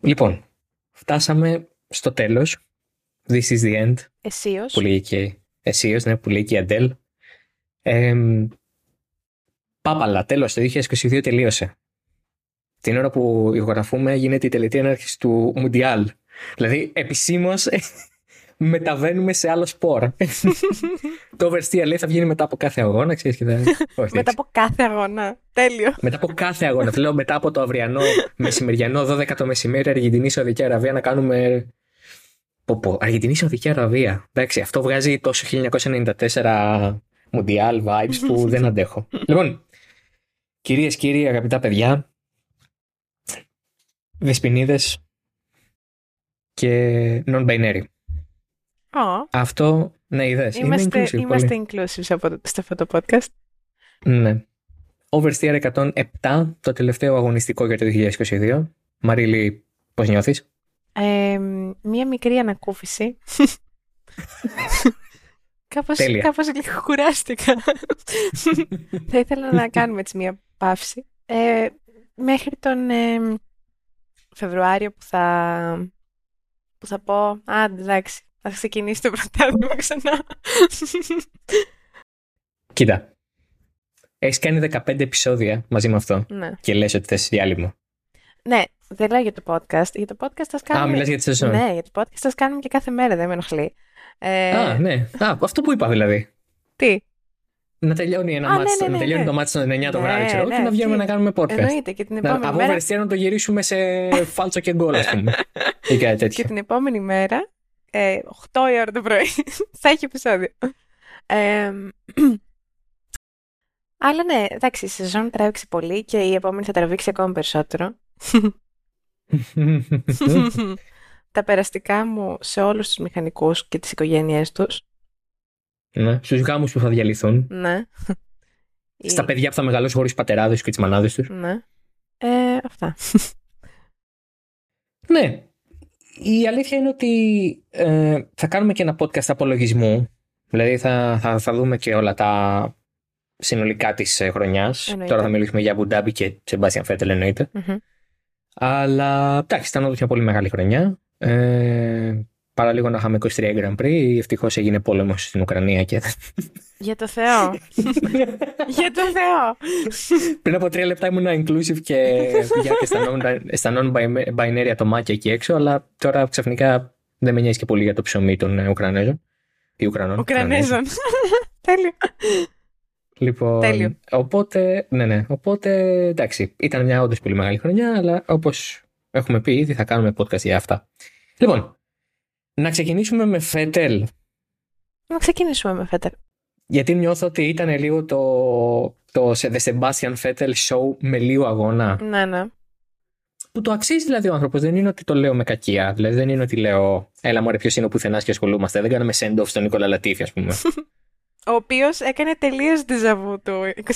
Λοιπόν, φτάσαμε στο τέλος. This is the end. Εσίως. Που λέγει και εσίως, ναι, που λέει και η Αντέλ. Ε, πάπαλα, τέλος, το 2022 τελείωσε. Την ώρα που ηχογραφούμε γίνεται η τελετή έναρξης του Μουντιάλ. Δηλαδή, επισήμως μεταβαίνουμε σε άλλο σπορ. το oversteer λέει θα βγαίνει μετά από κάθε αγώνα, ξέρεις και θα... Όχι, Μετά από κάθε αγώνα. Τέλειο. μετά από κάθε αγώνα. Θέλω μετά από το αυριανό μεσημεριανό 12 το μεσημέρι Αργεντινή Σαουδική Αραβία να κάνουμε. Πω, πω. Αργεντινή Σαουδική Αραβία. Εντάξει, αυτό βγάζει τόσο 1994 Μουντιάλ vibes που δεν αντέχω. λοιπόν, κυρίες, κύριοι, αγαπητά παιδιά, δεσποινίδες και non-binary. Ω, Αυτό, ναι, είδες. είναι Είμαστε, inclusive είμαστε inclusive σε αυτό, σε αυτό το podcast. Ναι. Oversteer 107, το τελευταίο αγωνιστικό για το 2022. Μαρίλη, πώς νιώθεις; Ε, μία μικρή ανακούφιση. κάπως, Τέλεια. κάπως λίγο κουράστηκα. θα ήθελα να κάνουμε έτσι μία παύση. Ε, μέχρι τον ε, Φεβρουάριο που θα, που θα πω «Α, εντάξει, θα ξεκινήσει το πρωτάθλημα ξανά». Κοίτα. Έχεις κάνει 15 επεισόδια μαζί με αυτό ναι. και λες ότι θες διάλειμμα. ναι, δεν λέω για το podcast. Για το podcast θα Α, κάνουμε... μιλάς για τη σεζόν. Ναι, για το podcast θα κάνουμε και κάθε μέρα, δεν με ενοχλεί. Ε, Α, ναι. Α, αυτό που είπα δηλαδή. Τι, Να τελειώνει ένα Α, μάτι, ναι, ναι, να ναι, τελειώνει ναι. το μάτι στο 9 το Ναι, βράδυ, ξέρω εγώ, ναι, και να βγαίνουμε τι. να κάνουμε podcast. εννοείται και την Να, επόμενη από μέρα... Oversteer να το γυρίσουμε σε φάλτσο και γκολ, ας πούμε. ή κάτι Και τέτοιο. την επόμενη μέρα, ε, 8 η ώρα το πρωί, θα έχει επεισόδιο. Ε, αλλά ναι, εντάξει, η σεζόν τράβηξε πολύ και η επόμενη θα τραβήξει ακόμα περισσότερο. Τα περαστικά μου σε όλους τους μηχανικούς και τις οικογένειές τους. ναι. Στους γάμου που θα διαλυθούν. Ναι. Στα Η- παιδιά που θα μεγαλώσουν χωρίς πατεράδες και τις μανάδες τους. Ναι. Ε, αυτά. Ναι. Η αλήθεια είναι ότι ε, θα κάνουμε και ένα podcast απολογισμού. Δηλαδή θα, θα, θα δούμε και όλα τα συνολικά της χρονιάς. Εννοείται. Τώρα θα μιλήσουμε για Μπουντάμπι και Σεμπάστιαν Φέτελ εννοείται. Μμμ. Αλλά εντάξει, ήταν όντως μια πολύ μεγάλη χρονιά. Ε, παρά λίγο να είχαμε 23 Grand Prix, ευτυχώς έγινε πόλεμος στην Ουκρανία και. Για το Θεό. Για το Θεό. Πριν από τρία λεπτά ήμουν inclusive και για και αισθανόμουν- αισθανόμουν binary ατομάκια εκεί έξω, αλλά τώρα ξαφνικά δεν με νοιάζει και πολύ για το ψωμί των ε, Ουκρανέζων. Ή Ουκρανών. Ουκρανέζων. Τέλειο. Λοιπόν, Τέλειο. Οπότε, ναι, ναι. Οπότε, εντάξει, ήταν μια όντως πολύ μεγάλη χρονιά, αλλά όπως έχουμε πει ήδη θα κάνουμε podcast για αυτά. Λοιπόν, να ξεκινήσουμε με Φέτελ. Να ξεκινήσουμε με Φέτερ. Γιατί νιώθω ότι ήταν λίγο το, το The Sebastian Vettel show με λίγο αγώνα. Ναι, ναι. Που το αξίζει δηλαδή ο άνθρωπος. Δεν είναι ότι το λέω με κακία. Δηλαδή δεν είναι ότι λέω, Έλα μωρέ, ποιος είναι ο πουθενάς και ασχολούμαστε. Δεν κάναμε send-off στον Νίκολα Λατίφη, ας πούμε. Ο οποίος έκανε τελείως ντεζαβού του 21.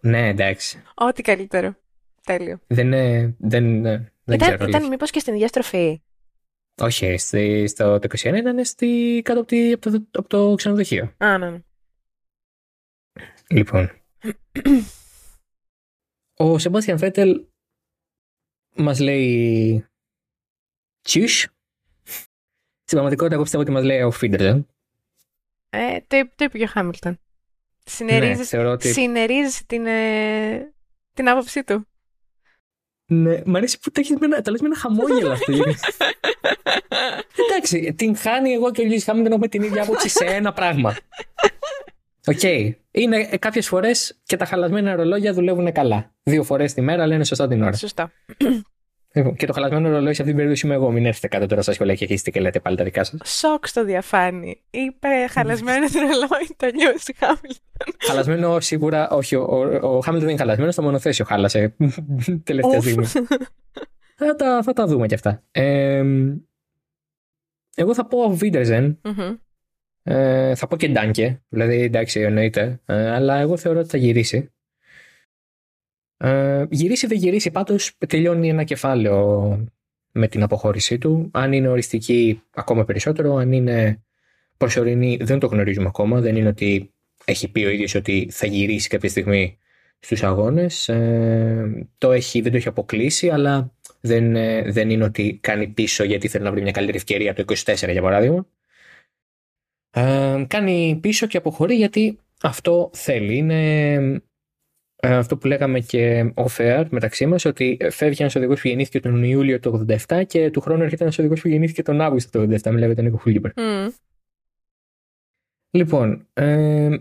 ναι, εντάξει. Ό,τι καλύτερο. Τέλειο. Δεν, είναι- δεν, δεν Ήταν, ξέρω. ήταν αλήθεια. μήπως και στην ίδια στροφή. Όχι, στη, στο το 21 ήταν στη, κάτω από, τη, από, το, από το ξενοδοχείο. Α, ναι, ναι. Λοιπόν. ο Σεμπάστιαν Φέτελ μας λέει τσιους. Στην πραγματικότητα εγώ πιστεύω ότι μας λέει ο Φίντερ. Ε, το, είπε- το είπε και ο Χάμιλτον. Συνερίζεις, Ναι, θεωρώ ότι... συνερίζεις την, ε, την άποψή του. Ναι, μ' αρέσει που το, έχεις με ένα, το λες με ένα χαμόγελο αυτό. γιατί- Εντάξει, τυγχάνει εγώ και ο Λιούις Χάμιλτον έχουμε την ίδια άποψη σε ένα πράγμα. Οκ. Είναι κάποιες φορές και τα χαλασμένα ρολόγια δουλεύουν καλά. Δύο φορές τη μέρα λένε σωστά την ώρα. Σωστό. Λοιπόν, και το χαλασμένο ρολόι σε αυτή την περίπτωση είμαι εγώ. Μην έρθετε κάτω τώρα στα σχολεία και αρχίσετε και λέτε πάλι τα δικά σας. Σοκ στο διαφάνει. Είπε χαλασμένο τρελόι το Λιούις Χάμιλτον. χαλασμένο σίγουρα, όχι. Ο, ο, ο Χάμιλτον δεν είναι χαλασμένος, στο μονοθέσιο χάλασε. Τελευταία Ουφ. στιγμή. θα, τα, θα τα δούμε κι αυτά. Ε, εγώ θα πω Βίντερζεν. Μμμ. Ε, θα πω και Ντάνκε. Δηλαδή, εντάξει, εννοείται. Ε, αλλά εγώ θεωρώ ότι θα γυρίσει. Ε, γυρίσει δεν γυρίσει, πάντως τελειώνει ένα κεφάλαιο με την αποχώρησή του. Αν είναι οριστική, ακόμα περισσότερο. Αν είναι προσωρινή, δεν το γνωρίζουμε ακόμα. Δεν είναι ότι έχει πει ο ίδιος ότι θα γυρίσει κάποια στιγμή στους αγώνες. Ε, το έχει, δεν το έχει αποκλείσει, αλλά δεν, ε, δεν είναι ότι κάνει πίσω γιατί θέλει να βρει μια καλύτερη ευκαιρία το 24 για παράδειγμα. Ε, κάνει πίσω και αποχωρεί γιατί αυτό θέλει. Είναι ε, αυτό που λέγαμε και off-air μεταξύ μας ότι φεύγει ένας οδηγός που γεννήθηκε τον Ιούλιο του 87 και του χρόνου έρχεται ένας οδηγός που γεννήθηκε τον Αύγουστο του 87. Μιλάμε τον Νίκο Χούλιμπερ. Mm. Λοιπόν, ε,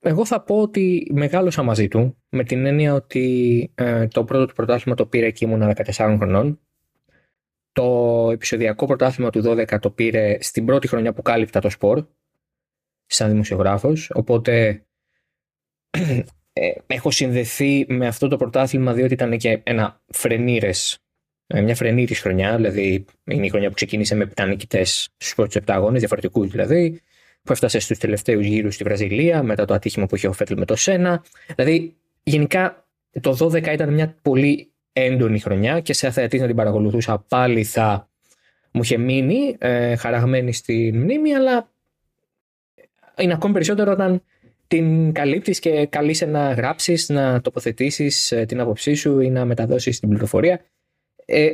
εγώ θα πω ότι μεγάλωσα μαζί του με την έννοια ότι ε, το πρώτο του πρωτάθλημα το πήρε και ήμουν 14 χρονών. Το επεισοδιακό πρωτάθλημα του 12 το πήρε στην πρώτη χρονιά που κάλυπτα το σπορ σαν δημοσιογράφος. Οπότε ε, έχω συνδεθεί με αυτό το πρωτάθλημα διότι ήταν και ένα φρενήρες ε, μια φρενήρης χρονιά, δηλαδή είναι η χρονιά που ξεκίνησε με νικητές στους πρώτους 7 αγώνες, διαφορετικούς δηλαδή, που έφτασε στους τελευταίους γύρους στη Βραζιλία, μετά το ατύχημα που είχε ο Φέτλ με το Σένα. Δηλαδή, γενικά το 12 ήταν μια πολύ έντονη χρονιά και σε αθεατής να την παρακολουθούσα πάλι θα μου είχε μείνει ε, χαραγμένη στη μνήμη, αλλά είναι ακόμη περισσότερο όταν την καλύπτεις και καλείσαι να γράψεις, να τοποθετήσεις ε, την άποψή σου ή να μεταδώσεις την πληροφορία. Ε,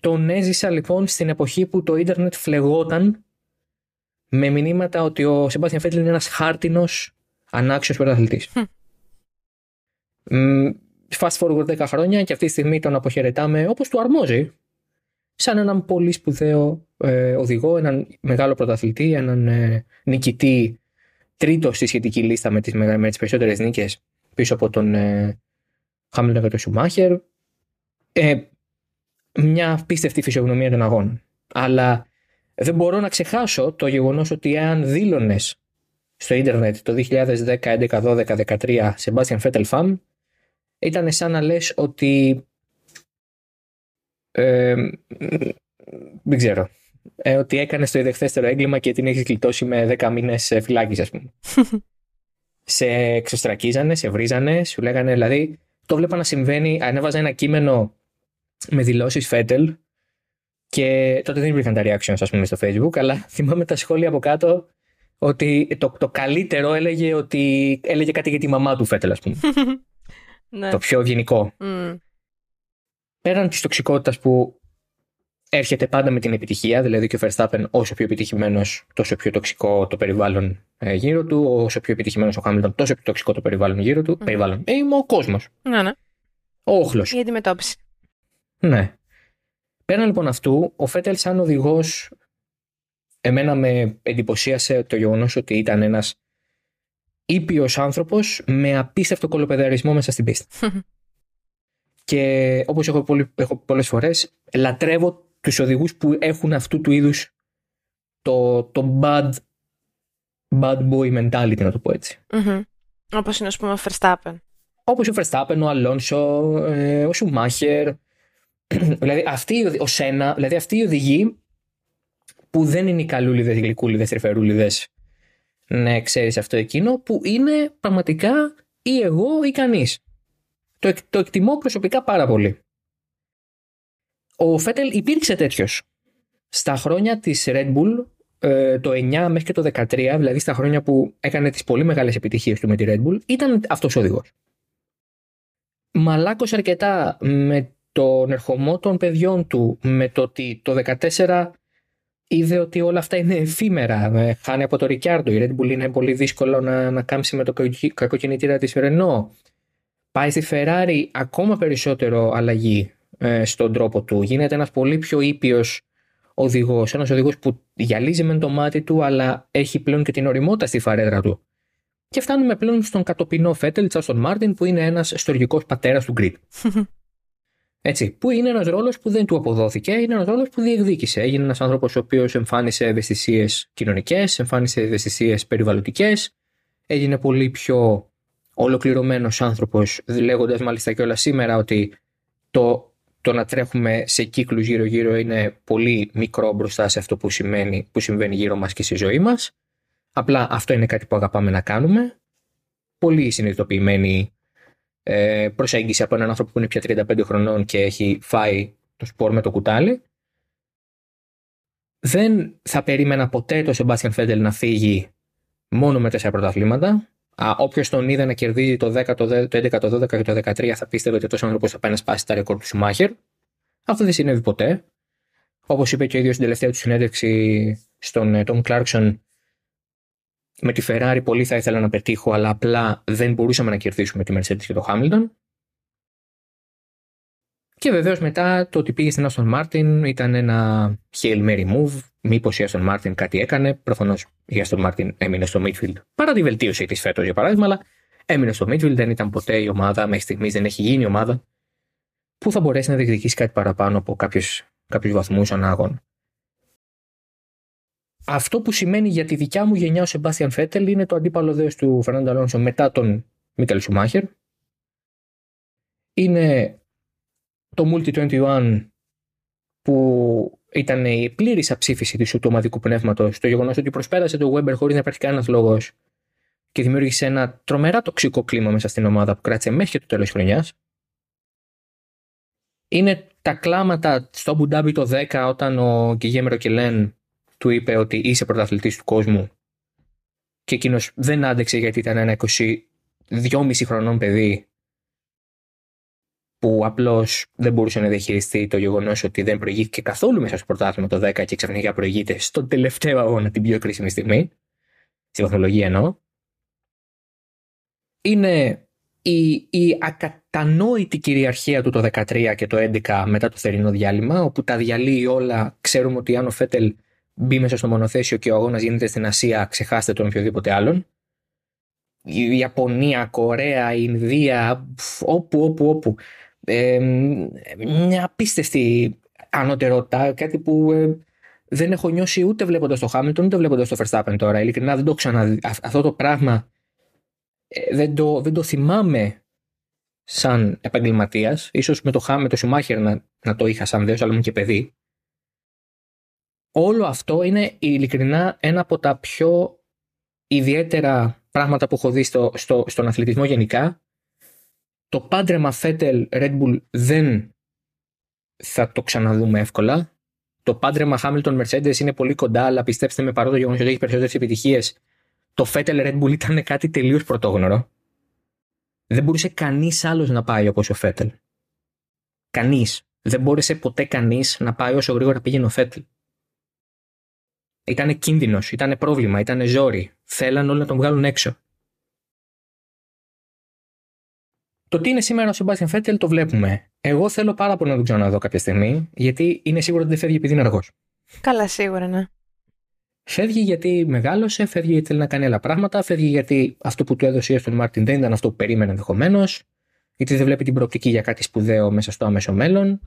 τον έζησα λοιπόν στην εποχή που το ίντερνετ φλεγόταν με μηνύματα ότι ο Σεμπάστιαν Φέτλ είναι ένας χάρτινος ανάξιος πρωταθλητής. Mm. Fast forward 10 χρόνια και αυτή τη στιγμή τον αποχαιρετάμε όπως του αρμόζει σαν έναν πολύ σπουδαίο ε, οδηγό, έναν μεγάλο πρωταθλητή, έναν ε, νικητή τρίτο στη σχετική λίστα με τις, με τις περισσότερες νίκες πίσω από τον ε, Χάμιλτον και τον Σουμάχερ. Ε, μια απίστευτη φυσιογνωμία των αγώνων. Αλλά δεν μπορώ να ξεχάσω το γεγονό ότι αν δήλωνε στο ίντερνετ το 2010, 11, 12, 13 Sebastian Vettel fan, ήταν σαν να λες ότι ε, δεν ξέρω. Ε, ότι έκανες το ιδεχθέστερο έγκλημα και την έχεις γλιτώσει με 10 μήνες φυλάκιση, ας πούμε. σε εξωστρακίζανε, σε βρίζανε, σου λέγανε δηλαδή. Το βλέπα να συμβαίνει. Ανέβαζα ένα κείμενο με δηλώσεις Φέτελ και τότε δεν υπήρχαν τα reactions, ας πούμε, στο Facebook, αλλά θυμάμαι τα σχόλια από κάτω ότι το, το καλύτερο έλεγε ότι έλεγε κάτι για τη μαμά του Φέτελ, ας πούμε. ναι. Το πιο ευγενικό. Mm. Πέραν της τοξικότητας που έρχεται πάντα με την επιτυχία, δηλαδή και ο Verstappen όσο πιο επιτυχημένος, τόσο πιο τοξικό το περιβάλλον ε, γύρω του, όσο πιο επιτυχημένος ο Χάμιλτον, τόσο πιο τοξικό το περιβάλλον γύρω του. Mm. Περιβάλλον. Ε, είμαι ο κόσμος. Ναι, ναι. Ο όχλος. Η αντιμετώπιση. Ναι. Πέραν λοιπόν αυτού, ο Φέτελ σαν οδηγός, εμένα με εντυπωσίασε το γεγονός ότι ήταν ένας ήπιος άνθρωπος με απίστευτο κολοπεδαρισμό μέσα στην πίστα. και όπως έχω, πολύ, έχω πολλές φορές, λατρεύω τους οδηγούς που έχουν αυτού του είδους το, το bad, bad boy mentality, να το πω έτσι. Mm-hmm. Όπως είναι, ας πούμε, ο Verstappen. Όπως ο Verstappen, ο Αλόνσο, ε, ο Σουμάχερ, δηλαδή αυτοί, ο Σένα, δηλαδή αυτοί οι οδηγοί που δεν είναι οι καλούλιδες, οι γλυκούλιδες, τρυφερούλιδες, ναι, ξέρεις αυτό εκείνο, που είναι πραγματικά ή εγώ ή κανείς. Το, το εκτιμώ προσωπικά πάρα πολύ. Ο Φέτελ υπήρξε τέτοιος. Στα χρόνια της Red Bull, ε, το 9 μέχρι και το 13, δηλαδή στα χρόνια που έκανε τις πολύ μεγάλες επιτυχίες του με τη Red Bull, ήταν αυτός ο οδηγός. Μαλάκωσε αρκετά με τον ερχομό των παιδιών του με το ότι το 14 είδε ότι όλα αυτά είναι εφήμερα. Ε, χάνει από το Ρικιάρντο. Η Red Bull είναι πολύ δύσκολο να, να κάμψει με το κακοκινητήρα της Renault. Πάει στη Ferrari ακόμα περισσότερο αλλαγή ε, στον τρόπο του. Γίνεται ένας πολύ πιο ήπιος οδηγός. Ένας οδηγός που γυαλίζει με το μάτι του αλλά έχει πλέον και την ωριμότητα στη φαρέτρα του. Και φτάνουμε πλέον στον κατοπινό Φέτελ, της Aston Martin, που είναι ένας ιστορικός πατέρας του grid. Έτσι, που είναι ένας ρόλος που δεν του αποδόθηκε, είναι ένας ρόλος που διεκδίκησε. Έγινε ένας άνθρωπος ο οποίος εμφάνισε ευαισθησίες κοινωνικές, εμφάνισε ευαισθησίες περιβαλλοντικές, έγινε πολύ πιο ολοκληρωμένος άνθρωπος, λέγοντας μάλιστα και όλα σήμερα ότι το, το να τρέχουμε σε κύκλους γύρω-γύρω είναι πολύ μικρό μπροστά σε αυτό που, σημαίνει, που συμβαίνει γύρω μας και στη ζωή μας. Απλά αυτό είναι κάτι που αγαπάμε να κάνουμε. Πολύ συνειδητοποιημένοι ε, προσέγγιση από έναν άνθρωπο που είναι πια 35 χρονών και έχει φάει το σπορ με το κουτάλι. Δεν θα περίμενα ποτέ το Σεμπάστιαν Φέντελ να φύγει μόνο με τέσσερα πρωταθλήματα. Όποιος τον είδε να κερδίζει το 10, το 11, το 12 και το 13 θα πίστευε ότι αυτός ο άνθρωπος θα πάει να σπάσει τα ρεκόρ του Σουμάχερ. Αυτό δεν συνέβη ποτέ. Όπως είπε και ο ίδιος στην τελευταία του συνέντευξη στον Τόμ Κλάρκσον, με τη Ferrari πολύ θα ήθελα να πετύχω, αλλά απλά δεν μπορούσαμε να κερδίσουμε τη Mercedes και το Hamilton. Και βεβαίως μετά το ότι πήγε στην Aston Martin ήταν ένα Hail Mary move. Μήπως η Aston Martin κάτι έκανε. Προφανώς η Aston Martin έμεινε στο midfield παρά τη βελτίωση της φέτος για παράδειγμα, αλλά έμεινε στο midfield. Δεν ήταν ποτέ η ομάδα, μέχρι στιγμής δεν έχει γίνει η ομάδα που θα μπορέσει να διεκδικήσει κάτι παραπάνω από κάποιους βαθμούς ανάγων. Αυτό που σημαίνει για τη δικιά μου γενιά ο Σεμπάστιαν Φέτελ είναι το αντίπαλο δέος του Φερνάντο Αλόνσο μετά τον Μίκελ Σουμάχερ. Είναι το Multi 21 που ήταν η πλήρης αψήφιση του ομαδικού πνεύματος, το γεγονός ότι προσπέρασε το Weber χωρίς να υπάρχει κανένας λόγος και δημιούργησε ένα τρομερά τοξικό κλίμα μέσα στην ομάδα που κράτησε μέχρι το τέλος χρονιάς. Είναι τα κλάματα στο Αμπουντάμπι το 10 όταν ο Γκυγέμ Ροκελέν του είπε ότι είσαι πρωταθλητής του κόσμου και εκείνος δεν άντεξε γιατί ήταν ένα 22,5 χρονών παιδί που απλώς δεν μπορούσε να διαχειριστεί το γεγονός ότι δεν προηγήθηκε καθόλου μέσα στο πρωτάθλημα το 10 και ξαφνικά προηγείται στον τελευταίο αγώνα την πιο κρίσιμη στιγμή. Στη βαθμολογία εννοώ. Είναι η, η ακατανόητη κυριαρχία του το 13 και το 11 μετά το θερινό διάλειμμα, όπου τα διαλύει όλα. Ξέρουμε ότι αν ο Φέτελ μπει μέσα στο μονοθέσιο και ο αγώνας γίνεται στην Ασία, ξεχάστε τον οποιοδήποτε άλλον. Η Ιαπωνία, Κορέα, Ινδία, όπου, όπου, όπου ε, μια απίστευτη ανωτερότητα, κάτι που ε, δεν έχω νιώσει ούτε βλέποντας το Χάμιλτον ούτε βλέποντας το Verstappen τώρα. Ειλικρινά δεν το ξαναδεί. Αυτό το πράγμα ε, δεν, το, δεν το θυμάμαι σαν επαγγελματίας. σω με το με το Σουμάχερ να, να το είχα σαν δέος, αλλά ήμουν και παιδί. Όλο αυτό είναι ειλικρινά ένα από τα πιο ιδιαίτερα πράγματα που έχω δει στο, στο, στον αθλητισμό γενικά το πάντρεμα Φέτελ Red Bull δεν θα το ξαναδούμε εύκολα. Το πάντρεμα Hamilton Mercedes είναι πολύ κοντά, αλλά πιστέψτε με παρόλο το γεγονός ότι έχει περισσότερες επιτυχίες, το Φέτελ Red Bull ήταν κάτι τελείως πρωτόγνωρο. Δεν μπορούσε κανείς άλλος να πάει όπως ο Φέτελ. Κανείς. Δεν μπόρεσε ποτέ κανείς να πάει όσο γρήγορα πήγαινε ο Φέτελ. Ήταν κίνδυνος, ήταν πρόβλημα, ήταν ζόρι. Θέλαν όλοι να τον βγάλουν έξω. Το τι είναι σήμερα ο Σεμπάστιαν Φέτελ το βλέπουμε. Εγώ θέλω πάρα πολύ να τον ξαναδώ κάποια στιγμή, γιατί είναι σίγουρο ότι δεν φεύγει επειδή είναι αργός. Καλά, σίγουρα, ναι. Φεύγει γιατί μεγάλωσε, φεύγει γιατί θέλει να κάνει άλλα πράγματα, φεύγει γιατί αυτό που του έδωσε στον Μάρτιν δεν ήταν αυτό που περίμενε ενδεχομένως, γιατί δεν βλέπει την προοπτική για κάτι σπουδαίο μέσα στο άμεσο μέλλον.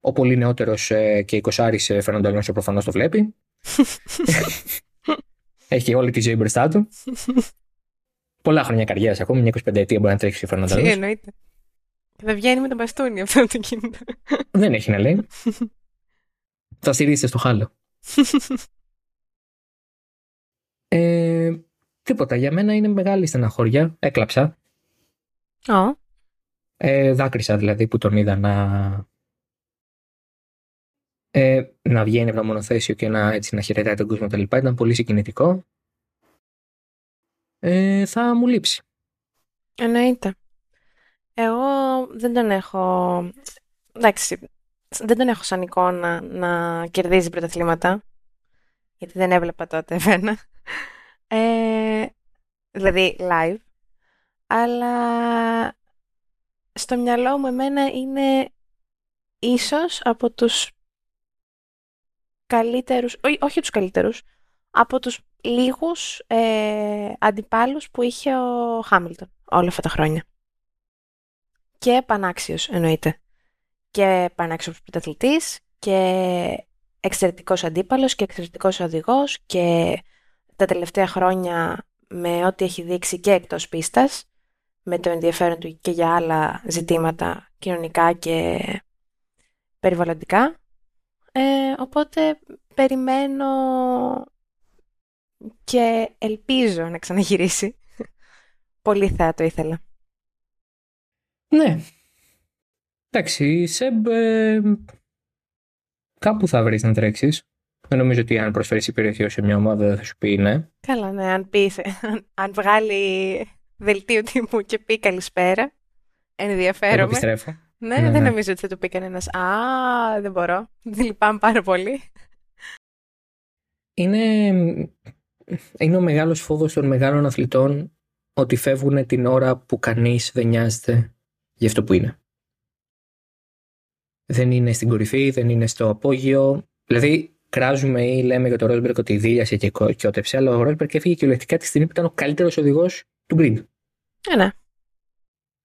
Ο πολύ νεότερος ε, και 20 ε, Φερνάντο Αλόνσο προφανώς το βλέπει. Έχει όλη τη ζωή μπροστά του. Πολλά χρόνια καριέρας ακόμη, μια 25 ετία μπορεί να τρέξει ο Φερνάντο Τι εννοείται. Και θα βγαίνει με τον μπαστούνι αυτό το κινητό. Δεν έχει να λέει. θα στηρίζεται στο χάλο. ε, τίποτα. Για μένα είναι μεγάλη στεναχώρια. Έκλαψα. Oh. Ε, δάκρυσα δηλαδή που τον είδα να ε, να βγαίνει από το μονοθέσιο και να, έτσι, να χαιρετάει τον κόσμο κτλ. Ήταν πολύ συγκινητικό ε, θα μου λείψει. Εννοείται. Εγώ δεν τον έχω... Εντάξει, δεν τον έχω σαν εικόνα να κερδίζει πρωταθλήματα. Γιατί δεν έβλεπα τότε εμένα. Ε, δηλαδή live. Αλλά στο μυαλό μου εμένα είναι ίσως από τους καλύτερους, όχι, όχι τους καλύτερους, από τους λίγους ε, αντιπάλους που είχε ο Χάμιλτον όλα αυτά τα χρόνια. Και πανάξιος εννοείται. Και πανάξιος πρωταθλητής και εξαιρετικός αντίπαλος και εξαιρετικός οδηγός και τα τελευταία χρόνια με ό,τι έχει δείξει και εκτός πίστας με το ενδιαφέρον του και για άλλα ζητήματα κοινωνικά και περιβαλλοντικά. Ε, οπότε περιμένω και ελπίζω να ξαναγυρίσει. Πολύ θα το ήθελα. Ναι. Εντάξει, Σεμ, ε, κάπου θα βρεις να τρέξεις. Δεν νομίζω ότι αν προσφέρεις υπηρεσία σε μια ομάδα δεν θα σου πει ναι. Καλά, ναι, αν, πεις, αν βγάλει δελτίο τιμού και πει καλησπέρα, ενδιαφέρομαι. επιστρέφω. Ναι, ναι, δεν ναι. νομίζω ότι θα του πει κανένας. Α, δεν μπορώ. Δεν λυπάμαι πάρα πολύ. Είναι, είναι ο μεγάλος φόβος των μεγάλων αθλητών ότι φεύγουν την ώρα που κανείς δεν νοιάζεται για αυτό που είναι. Δεν είναι στην κορυφή, δεν είναι στο απόγειο. Δηλαδή, κράζουμε ή λέμε για τον Ρόσμπερκ ότι δίλιασε και κιότεψε, αλλά ο Ρόσμπερκ έφυγε κυριολεκτικά τη στιγμή που ήταν ο καλύτερος οδηγός του grid. Ε, ναι.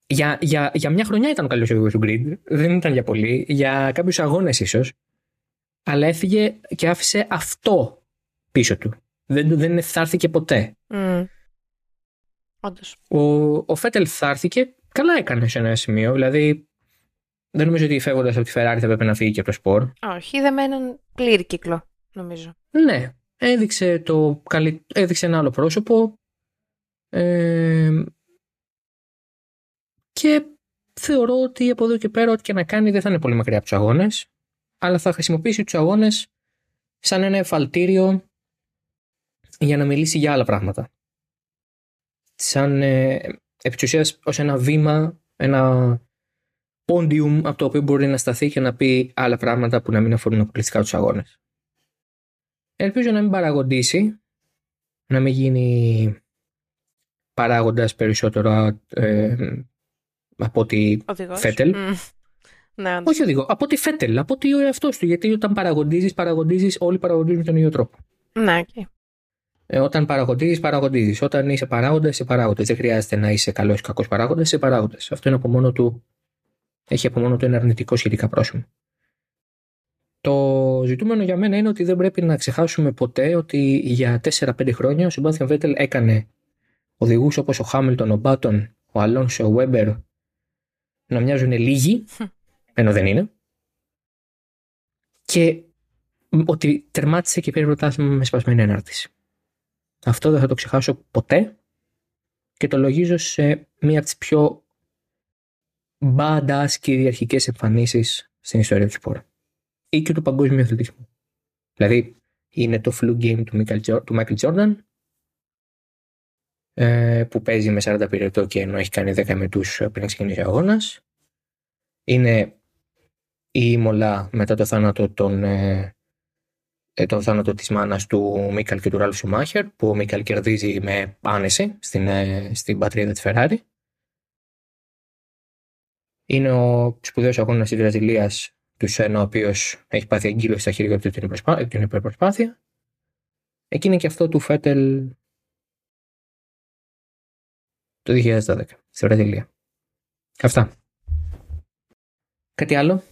Για, για, για μια χρονιά ήταν ο καλύτερος οδηγός του grid. Δεν ήταν για πολύ. Για κάποιους αγώνες ίσως. Αλλά έφυγε και άφησε αυτό πίσω του. Δεν, δεν ευθάρθηκε ποτέ. Mm. Ο, ο Φέτελ φθάρθηκε, καλά έκανε σε ένα σημείο. Δηλαδή, δεν νομίζω ότι φεύγοντας από τη Ferrari θα έπρεπε να φύγει και από το σπορ. Όχι, είδαμε έναν πλήρη κύκλο, νομίζω. Ναι, έδειξε, το, έδειξε ένα άλλο πρόσωπο. Ε, και θεωρώ ότι από εδώ και πέρα ό,τι και να κάνει δεν θα είναι πολύ μακριά από τους αγώνες, αλλά θα χρησιμοποιήσει τους αγώνες σαν ένα εφαλτήριο για να μιλήσει για άλλα πράγματα. Σαν ε, επί ως ένα βήμα, ένα πόντιουμ από το οποίο μπορεί να σταθεί και να πει άλλα πράγματα που να μην αφορούν αποκλειστικά τους αγώνες. Ελπίζω να μην παραγοντήσει, να μην γίνει παράγοντας περισσότερο ε, από ότι Φέτελ. Ναι, Όχι οδηγό, από ότι Φέτελ, από ότι ο εαυτός του. Γιατί όταν παραγοντίζεις, παραγοντίζεις, όλοι παραγοντίζουν με τον ίδιο τρόπο. Ναι, okay. Ε, όταν παραγοντίζει, παραγοντίζει. Όταν είσαι παράγοντας, είσαι παράγοντας. Δεν χρειάζεται να είσαι καλός ή κακός παράγοντας, είσαι παράγοντας. Αυτό είναι από μόνο του έχει από μόνο του ένα αρνητικό σχετικά πρόσημο. Το ζητούμενο για μένα είναι ότι δεν πρέπει να ξεχάσουμε ποτέ ότι για 4-5 χρόνια ο Σεμπάθιαν Βέτελ έκανε οδηγούς όπως ο Χάμιλτον, ο Μπάτον, ο Αλόνσο, ο Βέμπερ να μοιάζουν λίγοι, ενώ δεν είναι. Και ότι τερμάτισε και πήρε πρωτάθλημα με σπασμένη ενάρτηση. Αυτό δεν θα το ξεχάσω ποτέ και το λογίζω σε μία από τις πιο badass κυριαρχικές εμφανίσεις στην ιστορία του σπορ. Ή και του παγκόσμιου αθλητισμού. Δηλαδή, είναι το flu game του, Michael Jordan, ε, που παίζει με 40 πυρετό και ενώ έχει κάνει 10 μετούς πριν ξεκινήσει ο αγώνας. Είναι η Ήμολα μετά το θάνατο των, ε, ε τον θάνατο της μάνας του Μίκαλ και του Ράλφ Σουμάχερ που ο Μίκαλ κερδίζει με άνεση στην, ε, στην πατρίδα της Φεράρι είναι ο σπουδαίος αγώνας της Βραζιλίας του Σένα, ο οποίος έχει πάθει εγκύλωση στα χέρια του την, την υπερπροσπάθεια. Εκείνη και αυτό του Φέτελ το 2012 στη Βραζιλία. Αυτά. Κάτι άλλο;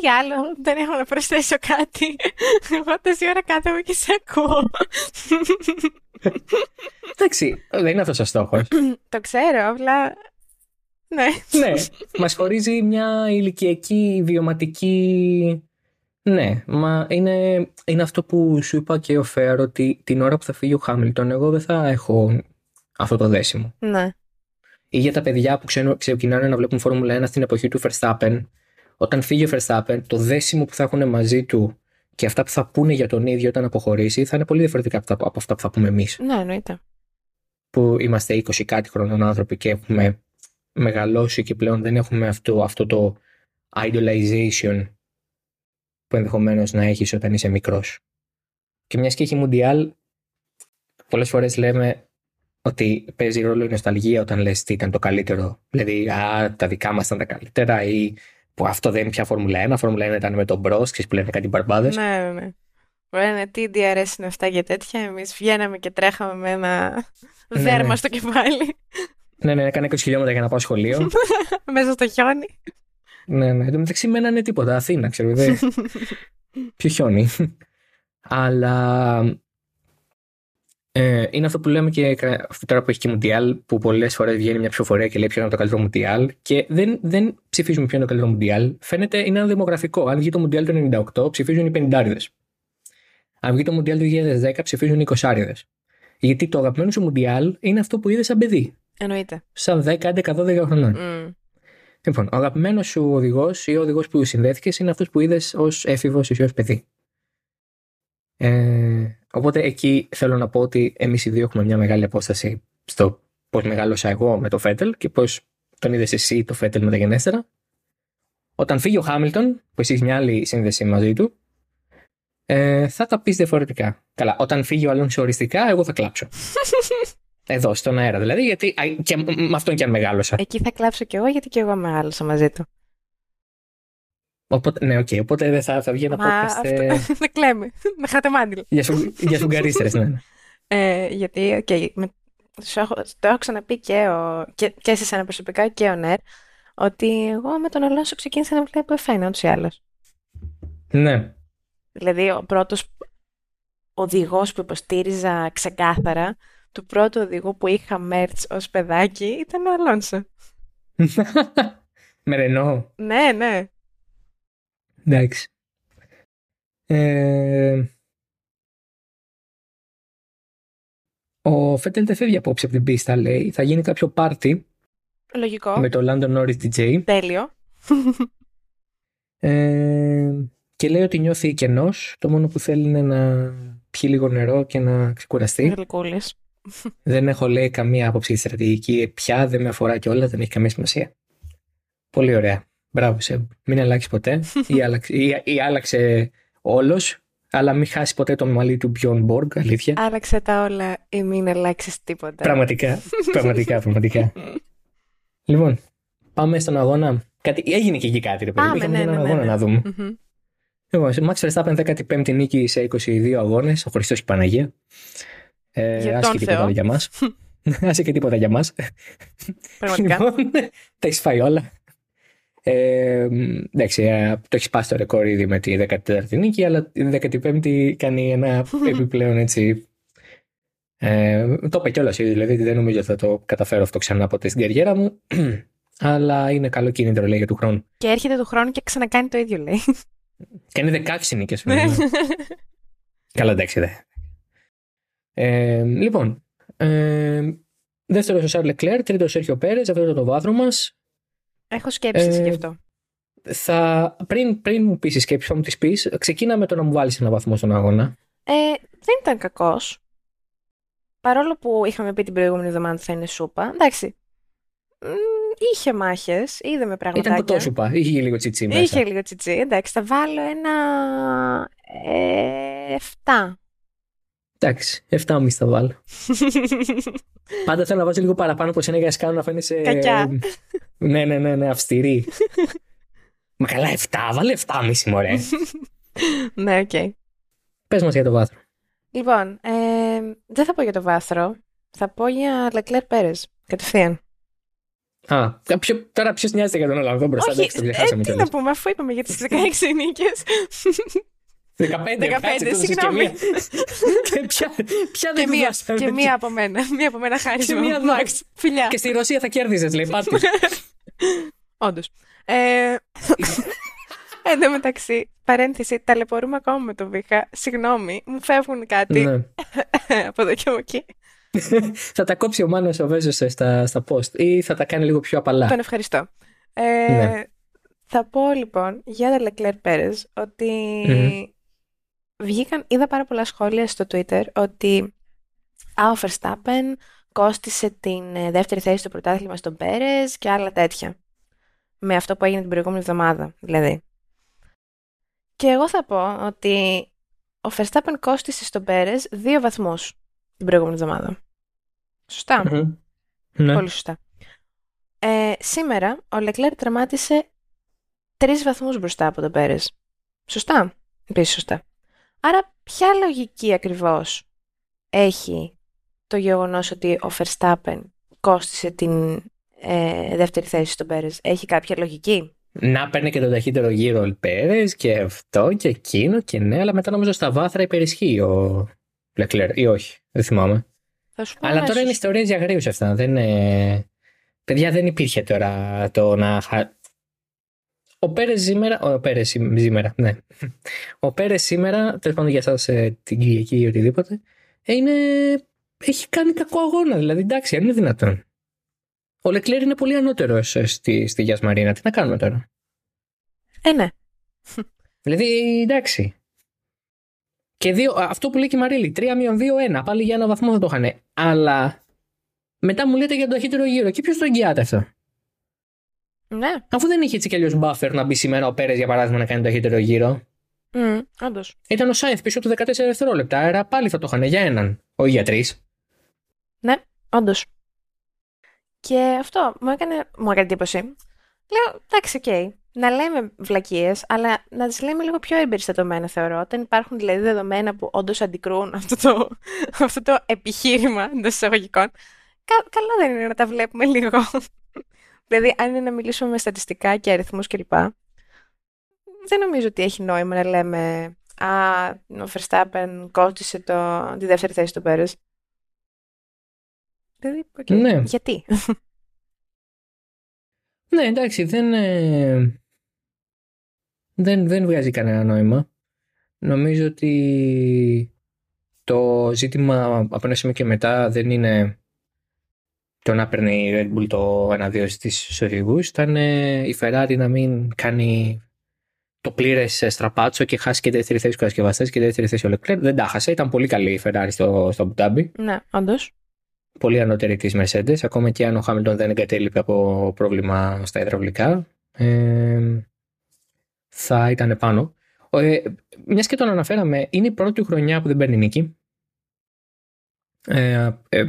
Τι άλλο, δεν έχω να προσθέσω κάτι. Εγώ τόση ώρα κάθομαι και σε ακούω. Εντάξει, δεν είναι αυτός ο στόχος. το ξέρω, απλά ναι. ναι. Μας χωρίζει μια ηλικιακή, βιωματική... Ναι, μα είναι, είναι αυτό που σου είπα και ο Φέαρ ότι την ώρα που θα φύγει ο Χάμιλτον εγώ δεν θα έχω αυτό το δέσιμο. Ναι. Ή για τα παιδιά που ξεκινάνε να βλέπουν Φόρμουλα 1 στην εποχή του Verstappen, όταν φύγει ο Verstappen, το δέσιμο που θα έχουν μαζί του και αυτά που θα πούνε για τον ίδιο όταν αποχωρήσει θα είναι πολύ διαφορετικά από αυτά που θα πούμε εμείς. Ναι, εννοείται. Που είμαστε 20 κάτι χρονών άνθρωποι και έχουμε μεγαλώσει και πλέον δεν έχουμε αυτό, αυτό το idolization που ενδεχομένως να έχεις όταν είσαι μικρός. Και μιας και έχει Μουντιάλ, πολλές φορές λέμε ότι παίζει ρόλο η νοσταλγία όταν λες τι ήταν το καλύτερο. Δηλαδή, α, τα δικά μας ήταν τα καλύτερα ή που αυτό δεν είναι πια Φόρμουλα 1. Φόρμουλα 1 ήταν με τον Μπρος, ξέρεις που λένε κάτι μπαρμπάδες. Ναι, ναι, ναι. Λένε τι DRS είναι αυτά και τέτοια. Εμείς βγαίναμε και τρέχαμε με ένα ναι, δέρμα ναι. στο κεφάλι. Ναι, ναι, έκανε 20 χιλιόμετρα για να πάω σχολείο. Μέσα στο χιόνι. Ναι, ναι. Εν τω μεταξύ μένα είναι τίποτα. Αθήνα, ξέρω. Δε... Ποιο χιόνι. Αλλά ε, είναι αυτό που λέμε και τώρα που έχει και Μουντιάλ, που πολλές φορές βγαίνει μια ψηφοφορία και λέει ποιο είναι το καλύτερο Μουντιάλ. Και δεν, δεν ψηφίζουμε ποιο είναι το καλύτερο Μουντιάλ. Φαίνεται είναι ένα δημογραφικό. Αν βγει το Μουντιάλ του 98, ψηφίζουν οι 50 Αν βγει το Μουντιάλ του 2010, ψηφίζουν οι 20 Γιατί το αγαπημένο σου Μουντιάλ είναι αυτό που είδες σαν παιδί. Εννοείται. Σαν 10, 11, 12 χρονών. Mm. Λοιπόν, ο αγαπημένος σου οδηγός ή ο οδηγός που συνδέθηκες είναι αυτός που είδες ως έφηβος ή ως παιδί. Ε, οπότε εκεί θέλω να πω ότι εμείς οι δύο έχουμε μια μεγάλη απόσταση στο πώς μεγάλωσα εγώ με το Φέτελ και πώς τον είδες εσύ το Φέτελ μεταγενέστερα. Όταν φύγει ο Χάμιλτον, που εσύ έχεις μια άλλη σύνδεση μαζί του, ε, θα τα πεις διαφορετικά. Καλά, όταν φύγει ο Αλόνσο οριστικά, εγώ θα κλάψω. Εδώ, στον αέρα δηλαδή, γιατί και με αυτόν και αν μεγάλωσα. Εκεί θα κλάψω κι εγώ, γιατί κι εγώ μεγάλωσα μαζί του. Οπότε, ναι, οκ, okay, οπότε δεν θα, θα βγει ένα podcast. Αυτό, ε... δεν κλαίμε. Με χάτε μάντιλ. Για, σου, για σουγκαρίστερες, ναι. ναι. Ε, γιατί, οκ, okay, με, το έχω ξαναπεί και, ο, και, και σε σένα προσωπικά και ο Νέρ, ότι εγώ με τον Αλόνσο ξεκίνησα να βλέπω F1 ούτως ή άλλως. Ναι. Δηλαδή, ο πρώτος οδηγός που υποστήριζα ξεκάθαρα, του πρώτου οδηγού που είχα μέρτς ως παιδάκι, ήταν ο Αλόνσο. με Ρενό. Ναι, ναι. Εντάξει. Ε... Ο Φέτελ δεν φεύγει απόψε από την πίστα, λέει. Θα γίνει κάποιο πάρτι. Λογικό. Με το London Norris DJ. Τέλειο. Ε, και λέει ότι νιώθει κενός. Το μόνο που θέλει είναι να πιει λίγο νερό και να ξεκουραστεί. δεν έχω λέει καμία άποψη τη στρατηγική. Πια δεν με αφορά κιόλας, δεν έχει καμία σημασία. Πολύ ωραία. Μπράβο σε. Μην αλλάξει ποτέ. ή, άλλαξε, ή, ή άλλαξε όλος, αλλά μην χάσει ποτέ το μαλλί του Μπιόν Μπόργκ, αλήθεια. Άλλαξε τα όλα ή μην αλλάξεις τίποτα. Πραγματικά. πραγματικά, πραγματικά. λοιπόν, πάμε στον αγώνα. Κάτι, έγινε και εκεί κάτι, ρε παιδί. Είχαμε ναι, έναν ναι, αγώνα ναι. να δούμε. Mm-hmm. Λοιπόν, Max Verstappen 15η νίκη σε 22 αγώνες, ο Χριστός και η Παναγία. Ε, άσε και τίποτα για μας. άσε και τίποτα για μας. Πραγματικά. Λοιπόν, τα έχει φάει όλα. Ε, εντάξει, ε, το έχεις σπάσει το ρεκόρ ήδη με τη 14η νίκη, αλλά η 15η κάνει ένα επιπλέον έτσι. Ε, το είπα κιόλας ήδη, δηλαδή δεν νομίζω ότι θα το καταφέρω αυτό ξανά ποτέ στην καριέρα μου. αλλά είναι καλό κίνητρο, λέει, για του χρόνου. Και έρχεται του χρόνου και ξανακάνει το ίδιο, λέει. Κάνει 16 νίκες. Καλά, εντάξει, δε. Ε, λοιπόν, ε, δεύτερος ο Σάρλ Λεκλέρ, τρίτος ο Σέρχιο Πέρε, αυτός ήταν το βάθρο μας. Έχω σκέψει ε, γι' αυτό. Θα, πριν, πριν μου πεις σκέψη, θα μου τις πεις, ξεκίνα με το να μου βάλεις ένα βαθμό στον αγώνα. Ε, δεν ήταν κακός. Παρόλο που είχαμε πει την προηγούμενη εβδομάδα θα είναι σούπα. Εντάξει. Είχε μάχες, είδαμε πραγματάκια. Ήταν κοτόσουπα, είχε λίγο τσιτσί μέσα. Είχε λίγο τσιτσί. Εντάξει, θα βάλω ένα. Ε, 7. Εντάξει, 7 μη θα βάλω. Πάντα θέλω να βάζω λίγο παραπάνω από εσένα για να σκάνω να φαίνεσαι. Κακιά. Ναι, ναι, ναι, ναι, αυστηρή. Μα καλά, 7, βάλε 7 μισή μωρέ. ναι, OK. Okay. Πες μας για το βάθρο. Λοιπόν, ε, δεν θα πω για το βάθρο. Θα πω για Leclerc Πέρες, κατευθείαν. Α, ποιο, τώρα ποιος νοιάζεται για τον Ολλανδό μπροστά, Όχι, δεν ε, τι να πούμε, αφού είπαμε για τις 16 νίκες. 15, 15 συγγνώμη. και ποια, ποια δεν μία, και μία από μένα. Μία από μένα χάρη μία Μαξ. Φιλιά. Και στη Ρωσία θα κέρδιζες, λέει. Πάτε. Όντως. Ε, Εν τω μεταξύ, παρένθεση, ταλαιπωρούμε ακόμα με το Βίχα. Συγγνώμη, μου φεύγουν κάτι ναι. από εδώ και από εκεί. θα τα κόψει ο Μάνος ο Βέζος στα, στα post ή θα τα κάνει λίγο πιο απαλά. Τον ευχαριστώ. Ε, ναι. Θα πω λοιπόν για τα Leclerc Perez ότι βγήκαν, είδα πάρα πολλά σχόλια στο Twitter ότι α, ο Verstappen κόστησε την ε, δεύτερη θέση στο πρωτάθλημα στον Πέρες και άλλα τέτοια. Με αυτό που έγινε την προηγούμενη εβδομάδα, δηλαδή. Και εγώ θα πω ότι ο Verstappen κόστησε στον Πέρες δύο βαθμούς την προηγούμενη εβδομάδα. Ναι. Πολύ σωστά. Ε, σήμερα ο Λεκλέρ τερμάτισε τρεις βαθμούς μπροστά από τον Πέρες. Σωστά. Επίσης σωστά. Άρα ποια λογική ακριβώς έχει το γεγονός ότι ο Verstappen κόστησε την ε, δεύτερη θέση στον Πέρες; Έχει κάποια λογική; Να παίρνει και τον ταχύτερο γύρο ο Πέρες και αυτό και εκείνο και ναι, αλλά μετά νομίζω στα βάθρα υπερισχύει ο Λεκλέρ ή όχι, δεν θυμάμαι. Αλλά τώρα είναι ιστορίες για γρήγορου αυτά. Δεν είναι... Παιδιά, δεν υπήρχε τώρα το να. Ο Πέρες σήμερα. Ο Πέρες σήμερα, ναι. Ο Πέρες σήμερα, τέλος πάντων για εσάς ε, την Κυριακή ή οτιδήποτε, είναι... έχει κάνει κακό αγώνα. Δηλαδή, εντάξει, αν είναι δυνατόν. Ο Λεκλέρ είναι πολύ ανώτερος στη, στη Γιασμαρίνα. Τι να κάνουμε τώρα; Ε, ναι. Δηλαδή, εντάξει. Και δύο, αυτό που λέει και η Μαρίλη, 3 2-1. Πάλι για ένα βαθμό θα το είχαν. Αλλά μετά μου λέτε για το ταχύτερο γύρο. Και ποιος το εγγυάται αυτό; Ναι. Αφού δεν είχε έτσι κι αλλιώς buffer να μπει σήμερα ο Πέρες για παράδειγμα να κάνει το ταχύτερο γύρο. Mm, Όντως. Ήταν ο Σάινθ πίσω του 14 δευτερόλεπτα. Άρα πάλι θα το είχαν για έναν. Όχι για τρεις. Ναι, όντως. Και αυτό μου έκανε, μου έκανε εντύπωση. Λέω, εντάξει, OK. Okay. Να λέμε βλακίες, αλλά να τις λέμε λίγο πιο εμπεριστατωμένα, θεωρώ. Όταν υπάρχουν δηλαδή δεδομένα που όντως αντικρούουν αυτό το, αυτό το επιχείρημα εντός εισαγωγικών. Κα, καλό δεν είναι να τα βλέπουμε λίγο. Δηλαδή, αν είναι να μιλήσουμε με στατιστικά και αριθμούς κλπ. Δεν νομίζω ότι έχει νόημα να λέμε Α, ο Verstappen κόστησε το, τη δεύτερη θέση του Πέρες. Δηλαδή, okay, Ναι. γιατί; Ναι, εντάξει, δεν, ε, δεν, δεν βγάζει κανένα νόημα. Νομίζω ότι το ζήτημα από ένα σημείο και μετά δεν είναι το να παίρνει η Red Bull το 1-2 στις οδηγούς. Ήταν ε, η Ferrari να μην κάνει το πλήρες στραπάτσο και χάσει και δεύτερη θέση κατασκευαστές και δεύτερη θέση ο Leclerc. Δεν τα χάσε. Ήταν πολύ καλή η Ferrari στο, στο Abu Dhabi. ναι, όντως. Πολύ ανώτερη της Mercedes. Ακόμα και αν ο Χάμιλτον δεν εγκατέλειπε από πρόβλημα στα υδραυλικά. Ε, θα ήταν πάνω. Ε, Μιας και τον αναφέραμε, είναι η πρώτη χρονιά που δεν παίρνει νίκη. Ε, ε,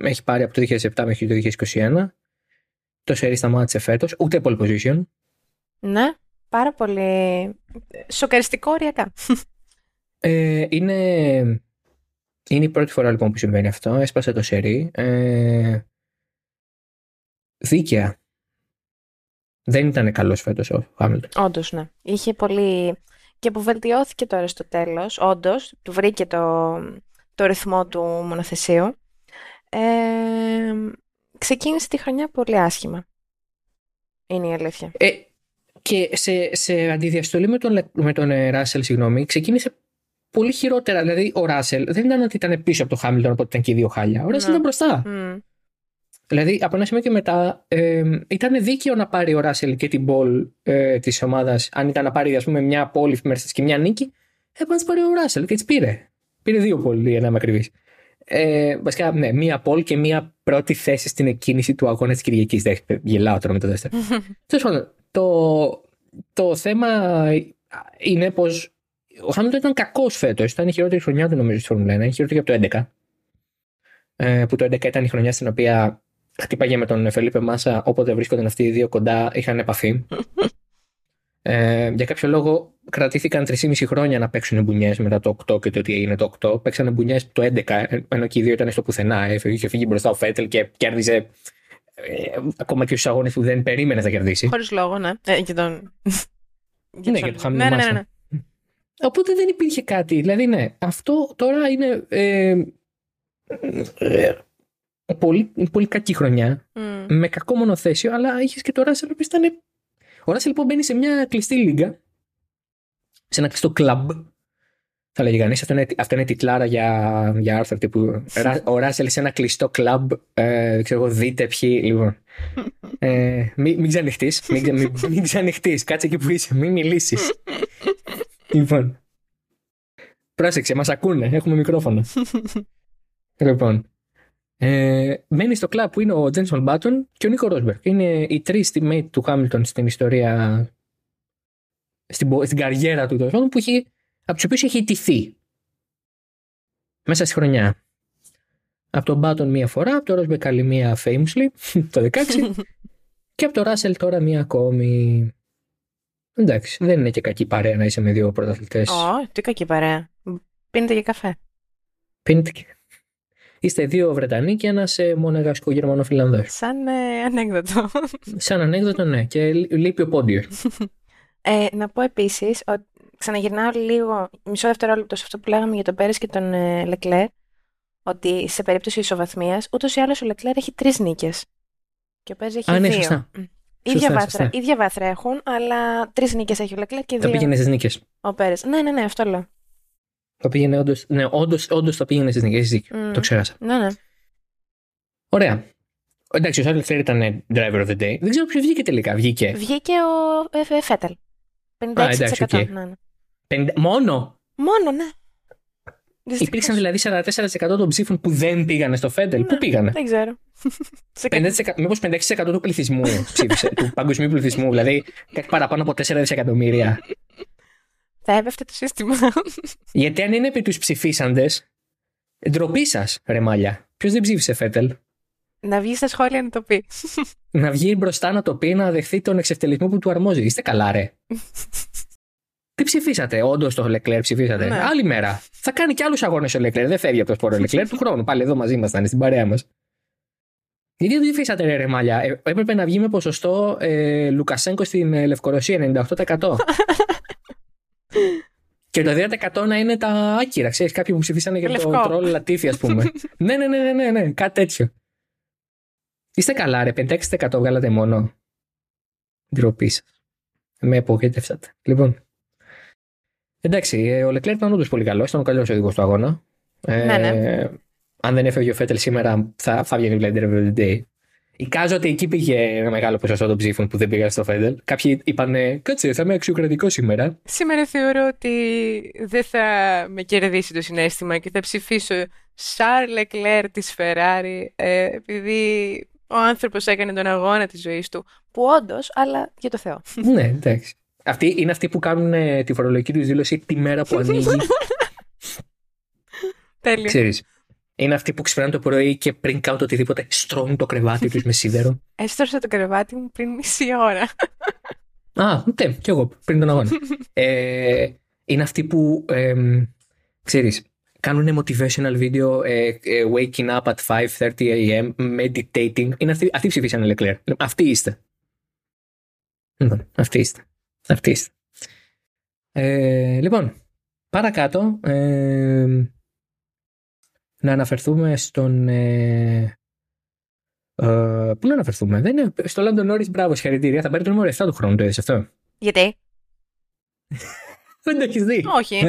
έχει πάρει από το 2007 μέχρι το 2021. Το σερί σταμάτησε φέτος. Ούτε pole position. Ναι, πάρα πολύ σοκαριστικό οριακά. Ε, είναι, είναι η πρώτη φορά λοιπόν που συμβαίνει αυτό. Έσπασε το σερί. Ε, δίκαια. Δεν ήταν καλός φέτος ο Χάμιλτον. Όντως, ναι. Είχε πολύ. και που βελτιώθηκε τώρα στο τέλος. Όντως, του βρήκε το, το ρυθμό του μονοθεσίου. Ε, ξεκίνησε τη χρονιά πολύ άσχημα. Είναι η αλήθεια. Ε, και σε, σε αντιδιαστολή με τον, Λε- με τον ε, Ράσελ, συγγνώμη, ξεκίνησε πολύ χειρότερα. Δηλαδή, ο Ράσελ δεν ήταν ότι ήταν πίσω από τον Χάμιλτον, οπότε ήταν και οι δύο χάλια. Ο Ράσελ Ναι. ήταν μπροστά. Μμ. Δηλαδή, από ένα σημείο και μετά, ε, ήταν δίκαιο να πάρει ο Ράσελ και την μπολ ε, της ομάδας. Αν ήταν να πάρει, ας πούμε, μια πόλη Mercedes και μια νίκη, έπρεπε να τις πάρει ο Ράσελ και τι πήρε. Πήρε δύο πόλη, για να είμαι ακριβής. Ε, βασικά, ναι, μία πόλη και μία πρώτη θέση στην εκκίνηση του αγώνα της Κυριακής. Γελάω τώρα με το δεύτερο. Τέλος πάντων, το, το θέμα είναι πως ο Χάμιλτον ήταν κακός φέτος. Ήταν η χειρότερη χρονιά του, νομίζω, στη Φόρμουλα 1. Είναι χειρότερη από το 11. Ε, που το 11 ήταν η χρονιά στην οποία χτύπαγε με τον Φελίπε Μάσα. Όποτε βρίσκονταν αυτοί οι δύο κοντά, είχαν επαφή. Ε, για κάποιο λόγο κρατήθηκαν 3,5 χρόνια να παίξουν μπουνιές μετά το 8 και το τι έγινε το 8. Παίξανε μπουνιές το 11, ενώ και οι δύο ήταν στο πουθενά. Έφυγε, είχε φύγει μπροστά ο Φέτελ και κέρδιζε ε, ακόμα και στους αγώνες που δεν περίμενες να κερδίσει. Χωρίς λόγο, ναι. Ε, για τον. Ναι, για το ναι, Χάμιλτον ναι, ναι, Μάσα. ναι. Οπότε δεν υπήρχε κάτι. Δηλαδή, ναι, αυτό τώρα είναι ε, ε, πολύ, πολύ κακή χρονιά. Μμ. Με κακό μονοθέσιο, αλλά είχες και το Ράσελ που ήταν. Ο Ράσελ λοιπόν μπαίνει σε μια κλειστή λίγα. Σε ένα κλειστό κλαμπ. Θα λέγει κανείς. Αυτό είναι, αυτό είναι τιτλάρα για, για άρθρο τύπου. Ρα- Ο Ράσελ σε ένα κλειστό κλαμπ. Ε, ξέρω εγώ, δείτε ποιοι. Λοιπόν. Ε, μην, μην ξανοιχτεί. Μην, ξα- μην, μην ξανοιχτείς. Κάτσε εκεί που είσαι. Μην μιλήσεις. λοιπόν. Πρόσεξε, μας ακούνε. Έχουμε μικρόφωνο. λοιπόν. Ε, μένει στο κλαμπ που είναι ο Τζένσον Μπάτον και ο Νίκο Ρόσμπεργκ. Είναι οι τρεις teammate του Χάμιλτον στην ιστορία, στην, πο- στην καριέρα του τέλος πάντων, που έχει, από τους οποίους έχει ιτηθεί μέσα στη χρονιά. Από τον Μπάτον μία φορά, από τον Ρόσμπεργκ άλλη μία famously, το 16, και από τον Ράσελ τώρα μία ακόμη. Εντάξει, δεν είναι και κακή παρέα να είσαι με δύο πρωταθλητές. Ω, τι κακή παρέα. Πίνετε και καφέ. Πίνετε και- Είστε δύο Βρετανοί και ένας μονεγασκό Γερμανό-Φιλανδό. Σαν ε, ανέκδοτο. Σαν ανέκδοτο, ναι. Και λεί- λείπει ο Πόντιος. Ε, να πω επίσης ότι ξαναγυρνάω λίγο μισό δευτερόλεπτο σε αυτό που λέγαμε για τον Πέρες και τον ε, Λεκλέρ. Ότι σε περίπτωση ισοβαθμίας, ούτως ή άλλως ο Λεκλέρ έχει τρεις νίκες. Και ο Πέρες έχει Α, ναι, δύο. σωστά. Μμ. Ίδια, Σωστά, βάθρα, σωστά. ίδια βάθρα έχουν, αλλά τρεις νίκες έχει ο Λεκλέρ και Θα δύο πήγαινες στις νίκες. ο Πέρες. Ναι, ναι, ναι, αυτό λέω. Θα πήγαινε όντως. Ναι, όντως, όντως θα πήγαινε στις νίκες. Μμ. Το ξέχασα. Ναι, ναι. Ωραία. Εντάξει, ο Charles Leclerc ήταν driver of the day. Δεν ξέρω ποιος βγήκε τελικά. Βγήκε. Βγήκε ο ε, ε, Φέτελ. 56%. Α, εντάξει, οκ. ναι, ναι. 50... Μόνο; Μόνο, ναι. Υπήρξαν δηλαδή 44% των ψήφων που δεν πήγανε στο Φέτελ. Πού Ναι. πήγανε; Δεν ξέρω. Σε 50%, μήπως 56% του πληθυσμού ψήφισε, του παγκοσμίου πληθυσμού, δηλαδή κάτι παραπάνω από 4 δισεκατομμύρια. Θα έπεφτε το σύστημα. Γιατί αν είναι επί τους ψηφίσαντες, ντροπή σας, ρε μάλια. Ποιος δεν ψήφισε Φέτελ; να βγει στα σχόλια να το πει. Να βγει μπροστά να το πει, να δεχθεί τον εξευτελισμό που του αρμόζει. Είστε καλά, ρε. Τι ψηφίσατε, όντως το Λεκλέρ ψηφίσατε; Ναι. Άλλη μέρα. Θα κάνει και άλλους αγώνες ο Λεκλέρ. Δεν φεύγει από το σπόρο ο Λεκλέρ του χρόνου. Πάλι εδώ μαζί ήμασταν στην παρέα μας. Γιατί δεν ψηφίσατε, ρε, ρε μάλια; Ε, έπρεπε να βγει με ποσοστό ε, Λουκασέγκο στην ε, Λευκορωσία 98%. Και το 2% να είναι τα άκυρα. Ξέρεις, κάποιοι που ψηφίσανε για Λευκό. το τρόλ Λατίφη, ας πούμε. ναι, ναι, ναι, ναι, ναι, ναι, κάτι τέτοιο. Είστε καλά, ρε. 56% βγάλατε μόνο. Ντροπή σας. Με απογοήτευσατε. Λοιπόν. Εντάξει, ε, ο Λεκλέρ ήταν όντως πολύ καλός. Ήταν ο καλύτερος οδηγός του αγώνα. Ε, Ναι, ναι. Αν δεν έφευγε ο Φέτελ σήμερα, θα, θα βγαίνει δηλαδή driver of the day. Εικάζω ότι εκεί πήγε ένα μεγάλο ποσοστό των ψήφων που δεν πήγαν στο Φέτελ. Κάποιοι είπαν, Κάτσε, θα είμαι αξιοκρατικό σήμερα. Σήμερα θεωρώ ότι δεν θα με κερδίσει το συνέστημα και θα ψηφίσω Σαρ Λεκλέρ της Ferrari ε, επειδή ο άνθρωπος έκανε τον αγώνα της ζωής του που όντως, αλλά για το Θεό. ναι, εντάξει. Αυτοί είναι αυτοί που κάνουν ε, τη φορολογική τους δήλωση τη μέρα που ανοίγει. Τέλειο. Ξέρεις. Είναι αυτοί που ξυπνάνε το πρωί και πριν κάνουν το οτιδήποτε στρώνουν το κρεβάτι τους με σίδερο. Έστρωσα το κρεβάτι μου πριν μισή ώρα. Α, ναι, κι εγώ πριν τον αγώνα. ε, είναι αυτοί που, ε, ξέρεις, κάνουν motivational video ε, ε, waking up at 5.30 a.m. meditating. Είναι αυτοί, αυτοί ψηφίσανε Leclerc. Αυτοί είστε. Λοιπόν, αυτοί είστε. Αυτοί είστε. Ε, λοιπόν, παρακάτω, ε, να αναφερθούμε στον... Ε, ε, πού να αναφερθούμε, δεν είναι, στο London Norris, μπράβο, συγχαρητήρια, θα πάρει το νούμερο 7 του χρόνου, το είδες αυτό. Γιατί; Δεν το έχεις δει. Όχι.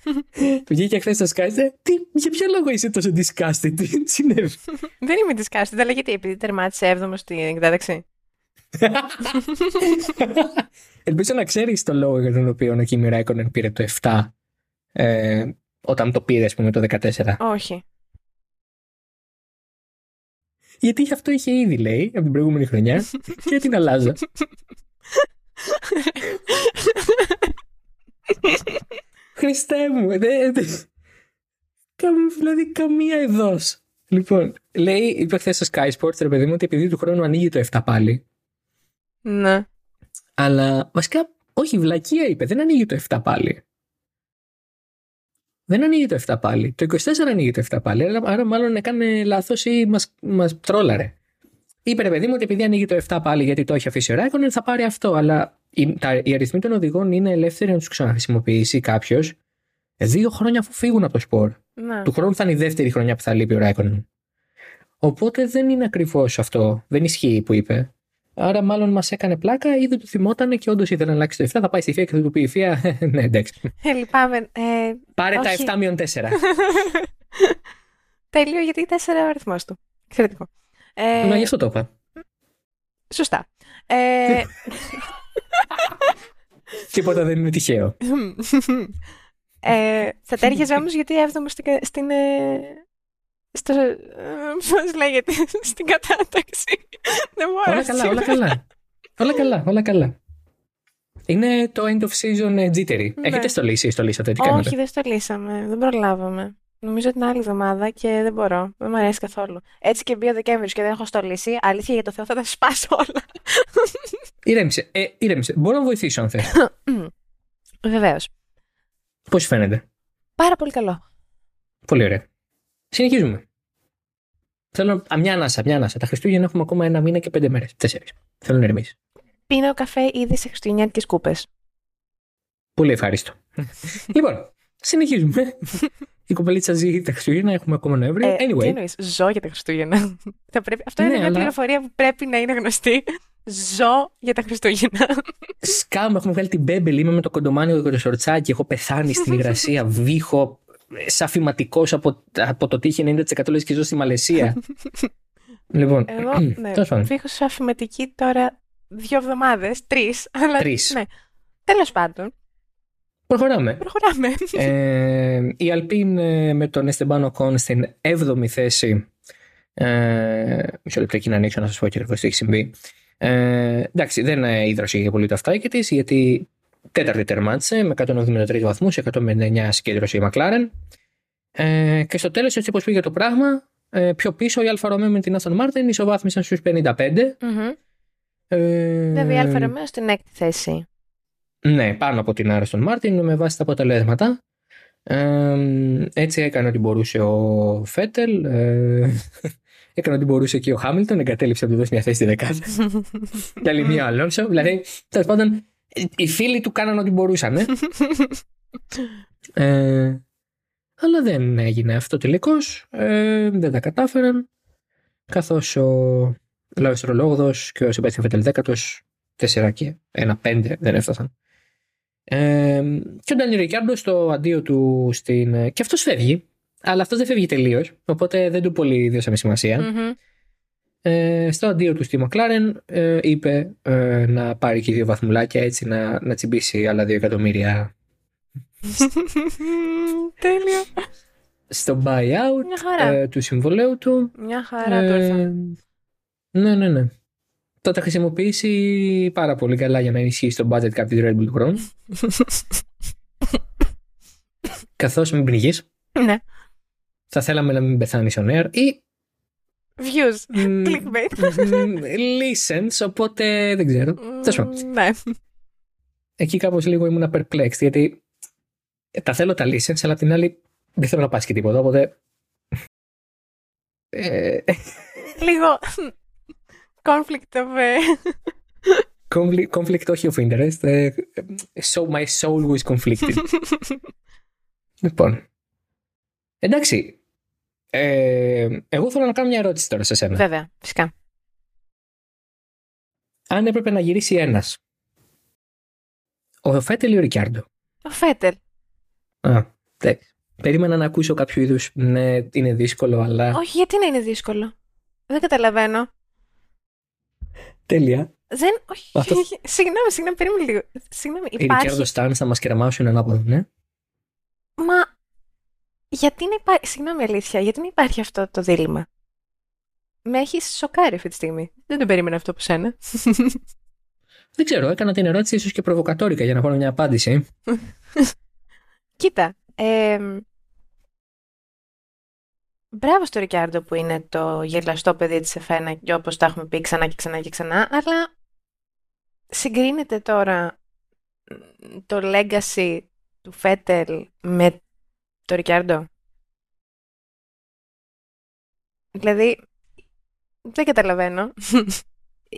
Του βγήκε χθες στο Sky. ε, Τι, για ποιο λόγο είσαι τόσο disgusted, τι συνέβη; Δεν είμαι disgusted, αλλά γιατί, επειδή τερμάτισε 7ο στην εκδάταξη. Ελπίζω να ξέρεις τον λόγο για τον οποίο ο Kimi Räikkönen πήρε το 7 ε, όταν το πήρε, ας πούμε, το 14. Όχι. Γιατί γι' αυτό είχε ήδη, λέει, από την προηγούμενη χρονιά και την αλλάζω. Χριστέ μου, δεν. Δε, καμ- δηλαδή, καμία εδώ. Λοιπόν, λέει, είπε χθες στο Sky Sports, ρε παιδί μου, ότι επειδή του χρόνου ανοίγει το 7 πάλι. Ναι. Αλλά βασικά, όχι, βλακεία είπε, δεν ανοίγει το 7 πάλι. Δεν ανοίγει το 7 πάλι. Το 24 ανοίγει το 7 πάλι. Άρα, άρα μάλλον έκανε λάθος ή μας μας τρόλαρε. Είπε ρε παιδί μου ότι επειδή ανοίγει το 7 πάλι γιατί το έχει αφήσει ο Ράικονεν θα πάρει αυτό. Αλλά οι, τα, οι αριθμοί των οδηγών είναι ελεύθεροι να τους ξαναχρησιμοποιήσει κάποιος δύο χρόνια αφού φύγουν από το σπορ. ναι. Του χρόνου θα είναι η δεύτερη χρονιά που θα λείπει ο Ράικονεν. Οπότε δεν είναι ακριβώς αυτό. Δεν ισχύει που είπε. Άρα, μάλλον μας έκανε πλάκα ή δεν του θυμότανε και όντως ήθελε να αλλάξει το 7. Θα πάει στη FIA και θα του πει η FIA. ναι, εντάξει. Ε, λυπάμαι. Ε, Πάρε Όχι. τα 7 μείον 4. τέλειο, γιατί 4 ο αριθμός του. Εξαιρετικό. Ε, Μα γι' αυτό το είπα. Σωστά. Ε, Τίποτα δεν είναι τυχαίο. ε, θα τέριαζε όμως γιατί 7ο στην, κα- στην, ε, στο, ε, πώς λέγεται, στην κατάταξη. Δεν μου όλα άρεσε. καλά, όλα καλά. όλα καλά, όλα καλά. Είναι το end of season ε, jittery. Ναι. Έχετε στολίσει ή στολίσατε, τι κάνετε. Όχι, δεν στο λύσαμε. Δεν προλάβαμε. Νομίζω την άλλη εβδομάδα και δεν μπορώ. Δεν μου αρέσει καθόλου. Έτσι και μπει ο Δεκέμβριο και δεν έχω στολίσει. Αλήθεια για το Θεό θα τα σπάσω όλα. Ηρέμησε, ε, ηρέμησε. Μπορώ να βοηθήσω αν θες. Βεβαίως. Πώς σου φαίνεται; Πάρα πολύ καλό. Πολύ ωραία. Συνεχίζουμε. Θέλω α, μια ανάσα, μια ανάσα. Τα Χριστούγεννα έχουμε ακόμα ένα μήνα και πέντε μέρες. Τέσσερις. Θέλω να ηρεμήσει. Πίνω καφέ ήδη σε χριστουγεννιάτικες κούπες. Πολύ ευχαριστώ. λοιπόν, συνεχίζουμε. Η κοπελίτσα ζει τα Χριστούγεννα, έχουμε ακόμα Νοέμβριο. Ε, Τι anyway, εννοείς, ζω για τα Χριστούγεννα. Θα πρέπει... Αυτό Ναι, είναι μια αλλά- πληροφορία που πρέπει να είναι γνωστή. Ζω για τα Χριστούγεννα. σκάμ, έχουμε βγάλει την μπέμπελ. Είμαι με το κοντομάνι και το σορτσάκι. Έχω πεθάνει στην υγρασία. Βήχω ε, σαν φηματικό από, από το τύχη 90% λες και ζω στη Μαλαισία. Λοιπόν, Εγώ, ναι, τέλος πάντων. φύγω σε αφηματική τώρα δύο εβδομάδες, τρεις, αλλά Τρεις. ναι. Τέλος πάντων, Προχωράμε. προχωράμε. Ε, η Αλπίν ε, με τον Esteban Ocon στην 7η θέση. Ε, μισό λεπτό εκεί να ανοίξω να σας πω ακριβώ τι έχει συμβεί. Ε, εντάξει, δεν ε, ίδρωσε για πολύ το αυτάκι της, γιατί τέταρτη τερμάτισε με 173 βαθμούς, 159 συγκέντρωσε η McLaren. Ε, και στο τέλος, έτσι όπως πήγε το πράγμα, ε, πιο πίσω η Alfa Romeo με την Aston Martin ισοβάθμισαν στους 55. Μμμ. Ε, Βέβαια, η Alfa Romeo στην έκτη θέση. ναι, πάνω από την Aston Martin με βάση τα αποτελέσματα. Ε, έτσι έκανε ό,τι μπορούσε ο Φέτελ. Ε, έκανε ό,τι μπορούσε και ο Χάμιλτον. Εγκατέλειψε να του δώσει μια θέση στη δεκάδα. και άλλη μία ο Αλόνσο. Δηλαδή, τέλος πάντων, οι φίλοι του κάναν ό,τι μπορούσαν. Ε. Ε, αλλά δεν έγινε αυτό τελικώς. Ε, δεν τα κατάφεραν. Καθώς ο Λάο Τρολόγδο και ο Σεμπάστιαν Φέτελ δέκατος, 4 και 1-5 δεν έφτασαν. Ε, και ο Ντάνι Ρικάρντο στο αντίο του στην. Και αυτός φεύγει. Αλλά αυτός δεν φεύγει τελείως. Οπότε δεν του πολύ δώσαμε σημασία. Μμμ. Ε, στο αντίο του στη Μακλάρεν ε, είπε ε, να πάρει και δύο βαθμουλάκια έτσι να, να τσιμπήσει άλλα δύο εκατομμύρια Τέλειο. στο buyout Μια χαρά. ε, του συμβολέου του. Μια χαρά του ήρθαν. Ε, ναι, ναι, ναι. Θα τα χρησιμοποιήσει πάρα πολύ καλά για να ενισχύσει το budget κάποιου Red Bull του χρόνου. Καθώς μην πνιγείς, Ναι. θα θέλαμε να μην πεθάνεις on air ή Views. μ, Clickbait. μ, listens, οπότε δεν ξέρω. Τέλος πάντων. Ναι. Εκεί κάπως λίγο ήμουν perplexed γιατί τα θέλω τα listens, αλλά απ' την άλλη δεν θέλω να πάσει και τίποτα. Οπότε. Ε, Λίγο. Conflict of. ε, conflict, conflict όχι of interest. ε, so my soul was conflicted. λοιπόν. Εντάξει. Ε, εγώ θέλω να κάνω μια ερώτηση τώρα σε σένα. Βέβαια, φυσικά. Αν έπρεπε να γυρίσει ένας. Ο Φέτελ ή ο Ρικιάρντο; Ο Φέτελ. Α, εντάξει. Περίμενα να ακούσω κάποιο είδους. Ναι, είναι δύσκολο, αλλά. Όχι, γιατί να είναι δύσκολο; Δεν καταλαβαίνω. Τέλεια. Δεν. Όχι. Αυτό- Συγγνώμη, συγγνώμη, περίμενε λίγο. Συγγνώμη, Οι Ρικιάρντο υπάρχει. Στάνς θα μας κεραμάσουν ανάποδα, ναι. Μα. Γιατί να υπάρχει. Συγγνώμη, αλήθεια, γιατί να υπάρχει αυτό το δίλημα; Με έχει σοκάρει αυτή τη στιγμή. Δεν το περίμενα αυτό από σένα. Δεν ξέρω, έκανα την ερώτηση ίσως και προβοκατόρικα για να πάρω μια απάντηση. Κοίτα. εμ, μπράβο στο Ρικιάρντο που είναι το γελαστό παιδί της Εφένα και όπως τα έχουμε πει ξανά και ξανά και ξανά, αλλά συγκρίνεται τώρα μ, το legacy του Φέτελ με το Ρικιάρντο. Δηλαδή, δεν καταλαβαίνω.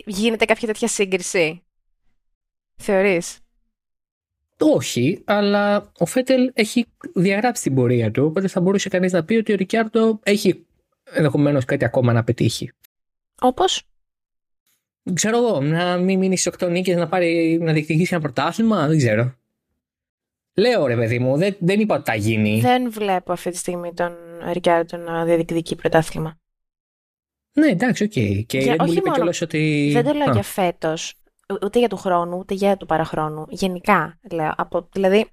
Γίνεται κάποια τέτοια σύγκριση. Θεωρείς; Όχι, αλλά ο Φέτελ έχει διαγράψει την πορεία του, οπότε θα μπορούσε κανείς να πει ότι ο Ρικιάρντο έχει ενδεχομένως κάτι ακόμα να πετύχει. Όπως; Ξέρω εγώ, να μην μείνει στις 8 νίκες, να, πάρει, να διεκδικήσει ένα πρωτάθλημα, δεν ξέρω. Λέω ρε παιδί μου, δεν, δεν είπα ότι θα γίνει. Δεν βλέπω αυτή τη στιγμή τον Ρικιάρντο να διεκδικεί πρωτάθλημα. Ναι, εντάξει, οκ. Και Για- η Red Bull όχι είπε μόνο- κιόλας ότι. Δεν το λέω Α, για φέτος, ούτε για του χρόνου, ούτε για του παραχρόνου. Γενικά λέω. Από, δηλαδή,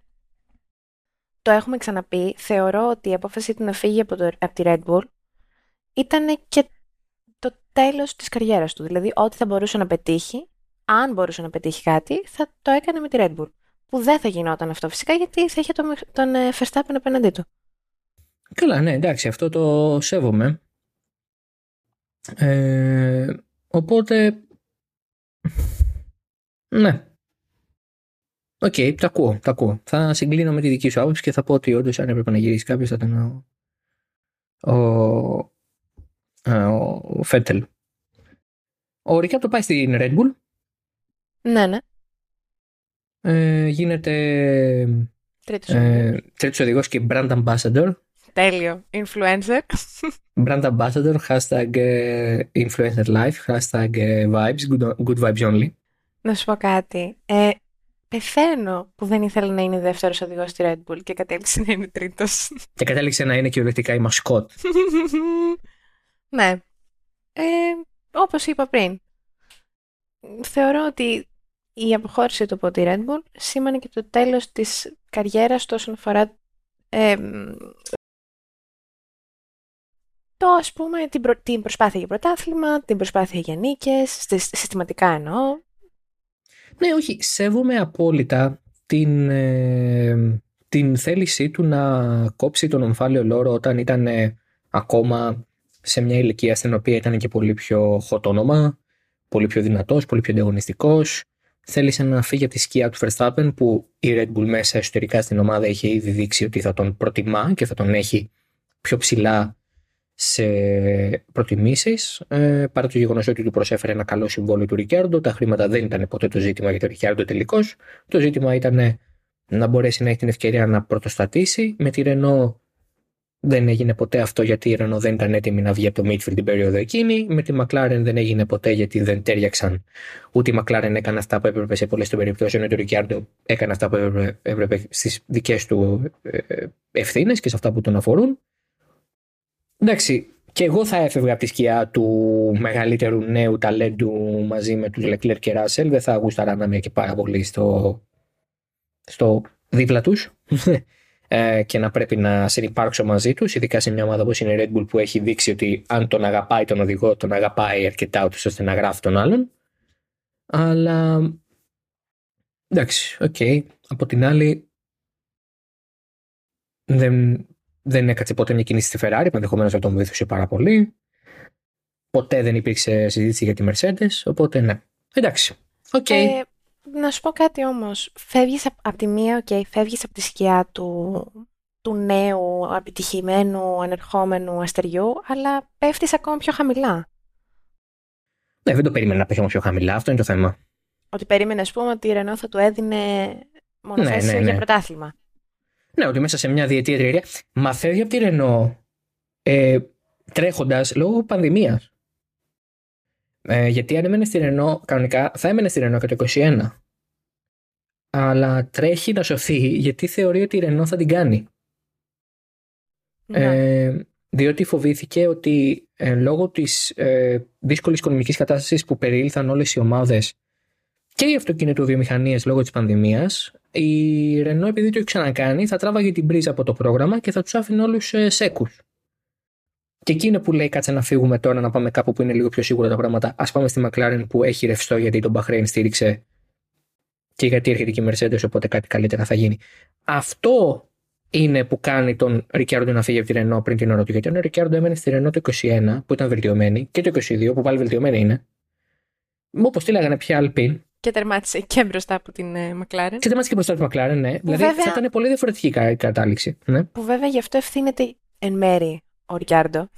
το έχουμε ξαναπεί. Θεωρώ ότι η απόφαση του να φύγει από, το, από τη Red Bull ήταν και το τέλος της καριέρας του. Δηλαδή, ό,τι θα μπορούσε να πετύχει, αν μπορούσε να πετύχει κάτι, θα το έκανε με τη Red Bull. Που δεν θα γινόταν αυτό φυσικά, γιατί θα είχε τον, τον ε, Verstappen απέναντί του. Καλά, ναι, εντάξει, αυτό το σέβομαι. Ε, οπότε. Ναι. Οκ, τα ακούω, τα ακούω. Θα συγκλίνω με τη δική σου άποψη και θα πω ότι όντως αν έπρεπε να γυρίσει κάποιος θα ήταν ο. Ο, α, ο Φέτελ. Ο Ρικιάρντο πάει στην Red Bull. Ναι, ναι. Ε, γίνεται Τρίτος. ε, τρίτος οδηγός και brand ambassador. Τέλειο. Influencer. Brand ambassador, hashtag ε, influencer life, hashtag ε, vibes, good, good vibes only. Να σου πω κάτι. Ε, πεθαίνω που δεν ήθελε να είναι δεύτερος οδηγός στη Red Bull και κατέληξε να είναι τρίτος. Και κατέληξε να είναι κυριολεκτικά η μασκότ. ναι. Ε, όπως είπα πριν, θεωρώ ότι η αποχώρηση του από τη Red Bull σήμανε και το τέλος της καριέρας του όσον αφορά ε, το ας πούμε την, την προσπάθεια για πρωτάθλημα, την προσπάθεια για νίκες, συστηματικά εννοώ. Ναι, όχι, σέβομαι απόλυτα την, ε, την θέλησή του να κόψει τον ομφάλιο λόρο όταν ήταν ε, ακόμα σε μια ηλικία στην οποία ήταν και πολύ πιο χωτόνομα, πολύ πιο δυνατός, πολύ πιο ανταγωνιστικός. Θέλησε να φύγει από τη σκιά του Verstappen που η Red Bull μέσα εσωτερικά στην ομάδα είχε ήδη δείξει ότι θα τον προτιμά και θα τον έχει πιο ψηλά σε προτιμήσεις, ε, παρά το γεγονός ότι του προσέφερε ένα καλό συμβόλαιο του Ρικιάρντο. Τα χρήματα δεν ήταν ποτέ το ζήτημα για τον Ρικιάρντο τελικώς. Το ζήτημα ήταν να μπορέσει να έχει την ευκαιρία να πρωτοστατήσει. Με τη Ρενό δεν έγινε ποτέ αυτό γιατί η Ρενό δεν ήταν έτοιμη να βγει από το Midfield την περίοδο εκείνη. Με τη Μακλάρεν δεν έγινε ποτέ γιατί δεν τέριαξαν. Ούτε η Μακλάρεν έκανε αυτά που έπρεπε σε πολλές των περιπτώσεων, ενώ ο Ρικιάρντο έκανε αυτά που έπρεπε, έπρεπε στις δικές του ε, ε, ευθύνες και σε αυτά που τον αφορούν. Εντάξει, και εγώ θα έφευγα από τη σκιά του μεγαλύτερου νέου ταλέντου μαζί με τους Λεκλέρ και Ράσελ. Δεν θα γούσταρα να είμαι και πάρα πολύ στο, στο δίπλα τους ε, και να πρέπει να συνυπάρξω μαζί τους, ειδικά σε μια ομάδα όπως είναι η Red Bull που έχει δείξει ότι αν τον αγαπάει τον οδηγό, τον αγαπάει αρκετά ούτως ώστε να γράφει τον άλλον. Αλλά εντάξει, OK. Okay. Από την άλλη δεν δεν έκατσε ποτέ μια κίνηση στη Ferrari, που ενδεχομένως θα τον βοήθησε πάρα πολύ. Ποτέ δεν υπήρξε συζήτηση για τη Mercedes, οπότε ναι. Εντάξει. Okay. Ε, να σου πω κάτι όμως. Φεύγεις από τη μία, OK, okay, φεύγεις από τη σκιά του, του νέου, επιτυχημένου, ανερχόμενου αστεριού, αλλά πέφτεις ακόμα πιο χαμηλά. Ναι, δεν το περίμενα να πέφτει πιο χαμηλά. Αυτό είναι το θέμα. Ότι περίμενε, ας πούμε, ότι η Renault θα του έδινε μονοθέσιο ναι, ναι, ναι. για πρωτάθλημα. Ναι, ότι μέσα σε μια διετία τριετία. Μα φεύγει από τη Ρενό ε, τρέχοντας λόγω πανδημίας. Ε, γιατί αν έμενες στη Ρενό, κανονικά θα έμενες στη Ρενό και το 21. Αλλά τρέχει να σωθεί γιατί θεωρεί ότι η Ρενό θα την κάνει. Ναι. Ε, διότι φοβήθηκε ότι ε, λόγω της ε, δύσκολης οικονομικής κατάστασης που περιήλθαν όλες οι ομάδες και οι αυτοκινητοβιομηχανίες λόγω της πανδημίας η Renault επειδή το έχει ξανακάνει θα τράβαγε την πρίζα από το πρόγραμμα και θα τους άφηνε όλους ε, σέκους. Και εκεί είναι που λέει κάτσε να φύγουμε τώρα να πάμε κάπου που είναι λίγο πιο σίγουρα τα πράγματα. Α πάμε στη McLaren που έχει ρευστό γιατί τον Bahrain στήριξε και γιατί έρχεται και η Mercedes οπότε κάτι καλύτερα θα γίνει. Αυτό είναι που κάνει τον Ρικιάρντο να φύγει από τη Renault πριν την ώρα του. Γιατί ο Ρικιάρντο έμενε στη Renault το 21 που ήταν βελτιωμένη και το 22 που πάλι βελτιωμένη είναι. Όπως τη λέγανε πια Alpine και τερμάτισε και μπροστά από την ε, McLaren. Και τερμάτισε και μπροστά από την McLaren, ναι. δηλαδή βέβαια, θα ήταν πολύ διαφορετική η κατάληξη. Ναι. Που βέβαια γι' αυτό ευθύνεται εν μέρη ο Ρικιάρντο.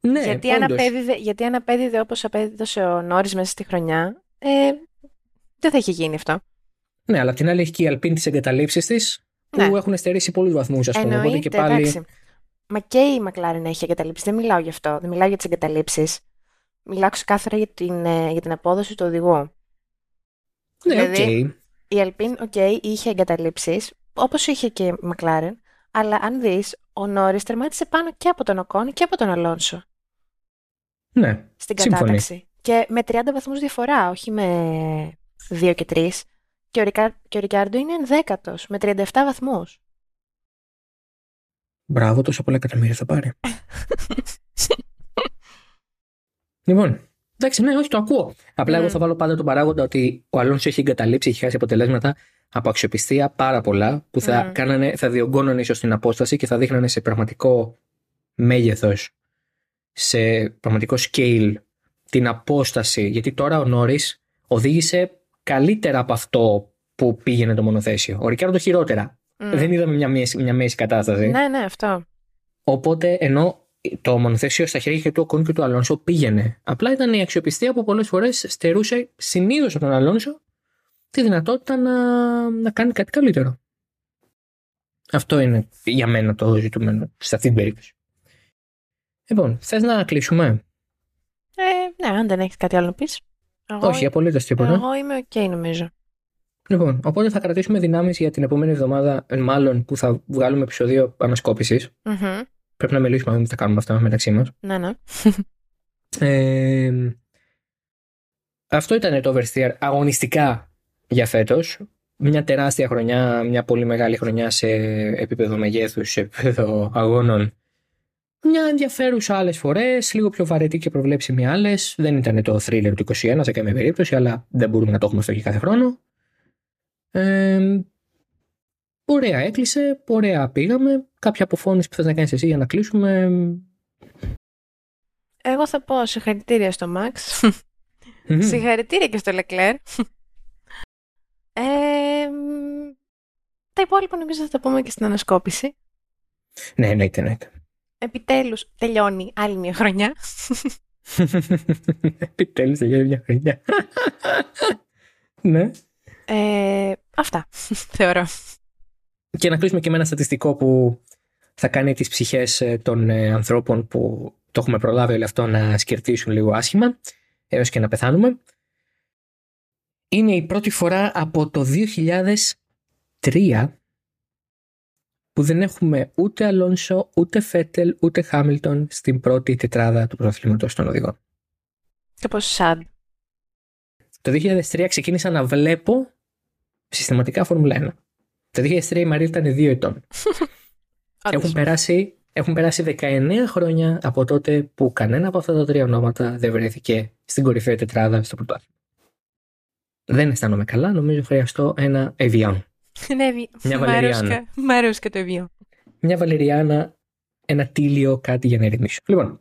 Ναι, γιατί, αν απέδιδε, γιατί αν απέδιδε όπως απέδιδε ο Νόρις μέσα στη χρονιά, ε, δεν θα είχε γίνει αυτό. Ναι, αλλά την άλλη έχει και η Αλπίν τις εγκαταλείψεις της, που ναι. έχουν στερήσει πολλούς βαθμούς, ας πούμε. Εννοείται, και πάλι... εντάξει. Μα και η McLaren έχει εγκαταλείψεις. Δεν μιλάω γι' αυτό. Δεν μιλάω για τις εγκαταλείψεις μιλάω ξεκάθαρα για την, ε, για την απόδοση του οδηγού. Ναι, δηλαδή, okay. η Alpine, ok, είχε εγκαταλείψεις, όπως είχε και η McLaren, αλλά αν δεις, ο Νόρι τερμάτισε πάνω και από τον Οκόν και από τον Αλόνσο. Ναι, στην κατάταξη. Και με 30 βαθμούς διαφορά, όχι με 2 και 3. Και ο, Ρικα... και ο Ρικάρντο είναι ενδέκατος, με 37 βαθμούς. Μπράβο, τόσο πολλά εκατομμύρια θα πάρει. Λοιπόν, εντάξει, ναι, όχι, το ακούω. Απλά εγώ ναι. θα βάλω πάντα τον παράγοντα ότι ο Αλόνσο έχει εγκαταλείψει, έχει χάσει αποτελέσματα από αξιοπιστία πάρα πολλά που θα, mm. κάνανε, θα διωγγώνανε ίσως την απόσταση και θα δείχνανε σε πραγματικό μέγεθος, σε πραγματικό scale την απόσταση. Γιατί τώρα ο Νόρι οδήγησε καλύτερα από αυτό που πήγαινε το μονοθέσιο. Ο Ρικάρντο χειρότερα. Δεν είδαμε μια μέση, μια μέση κατάσταση. Ναι, ναι, αυτό. Οπότε ενώ το μονοθέσιο στα χέρια του Οκόν και του Αλόνσο πήγαινε. Απλά ήταν η αξιοπιστία που πολλές φορές στερούσε συνήθως από τον Αλόνσο τη δυνατότητα να, να κάνει κάτι καλύτερο. Αυτό είναι για μένα το ζητούμενο σε αυτή την περίπτωση. Λοιπόν, θες να κλείσουμε; Ε, ναι, αν δεν έχεις κάτι άλλο να πει. Όχι, απολύτως τίποτα. Εγώ είμαι OK νομίζω. Λοιπόν, οπότε θα κρατήσουμε δυνάμεις για την επόμενη εβδομάδα, μάλλον που θα βγάλουμε επεισόδιο ανασκόπησης. Πρέπει να μιλήσουμε αν θα κάνουμε αυτά μεταξύ μας. Ναι, ναι. Ε, αυτό ήταν το Oversteer αγωνιστικά για φέτος. Μια τεράστια χρονιά, μια πολύ μεγάλη χρονιά σε επίπεδο μεγέθους, σε επίπεδο αγώνων. Μια ενδιαφέρουσα άλλες φορές, λίγο πιο βαρετή και προβλέψιμη άλλες. Δεν ήταν το thriller του 21 σε καμία περίπτωση, αλλά δεν μπορούμε να το έχουμε αυτό και κάθε χρόνο. Ε, ωραία έκλεισε, ωραία πήγαμε. Κάποια αποφώνηση που θες να κάνεις εσύ για να κλείσουμε. Εγώ θα πω συγχαρητήρια στο Max. συγχαρητήρια και στο Leclerc. Ε, τα υπόλοιπα νομίζω θα τα πούμε και στην ανασκόπηση. Ναι, εννοείται, εννοείται. Επιτέλους τελειώνει άλλη μια χρονιά. Επιτέλους τελειώνει μια χρονιά. ναι. Ε, αυτά, θεωρώ. Και να κλείσουμε και με ένα στατιστικό που θα κάνει τις ψυχές ε, των ε, ανθρώπων που το έχουμε προλάβει όλο αυτό να σκερτήσουν λίγο άσχημα έως και να πεθάνουμε. Είναι η πρώτη φορά από το 2003 που δεν έχουμε ούτε Αλόνσο, ούτε Φέτελ, ούτε Χάμιλτον στην πρώτη τετράδα του πρωταθλήματος των οδηγών. Κάπως sad. Το 2003 ξεκίνησα να βλέπω συστηματικά Φόρμουλα 1. Το 2003 η Μαρία ήταν 2 ετών. έχουν, περάσει, έχουν περάσει 19 χρόνια από τότε που κανένα από αυτά τα τρία ονόματα δεν βρέθηκε στην κορυφαία τετράδα στο πρωτάθλημα. Δεν αισθάνομαι καλά, νομίζω χρειαστώ ένα Evian. Ναι, μια Βαλεριάνα. Μ' αρέσει και το Evian. Μια Βαλεριάνα, ένα τίλιο, κάτι για να ηρεμήσω. Λοιπόν,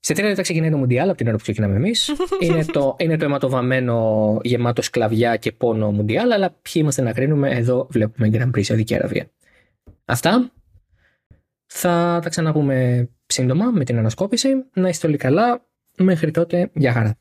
σε τρία λεπτά ξεκινάει το Μουντιάλ από την ώρα που ξεκινάμε εμείς. είναι, το, είναι το αιματοβαμμένο γεμάτο σκλαβιά και πόνο Μουντιάλ, αλλά ποιοι είμαστε να κρίνουμε, εδώ βλέπουμε Grand Prix Σαουδική Αραβία. Αυτά. Θα τα ξαναπούμε σύντομα με την ανασκόπηση. Να είστε όλοι καλά. Μέχρι τότε, γεια χαρά.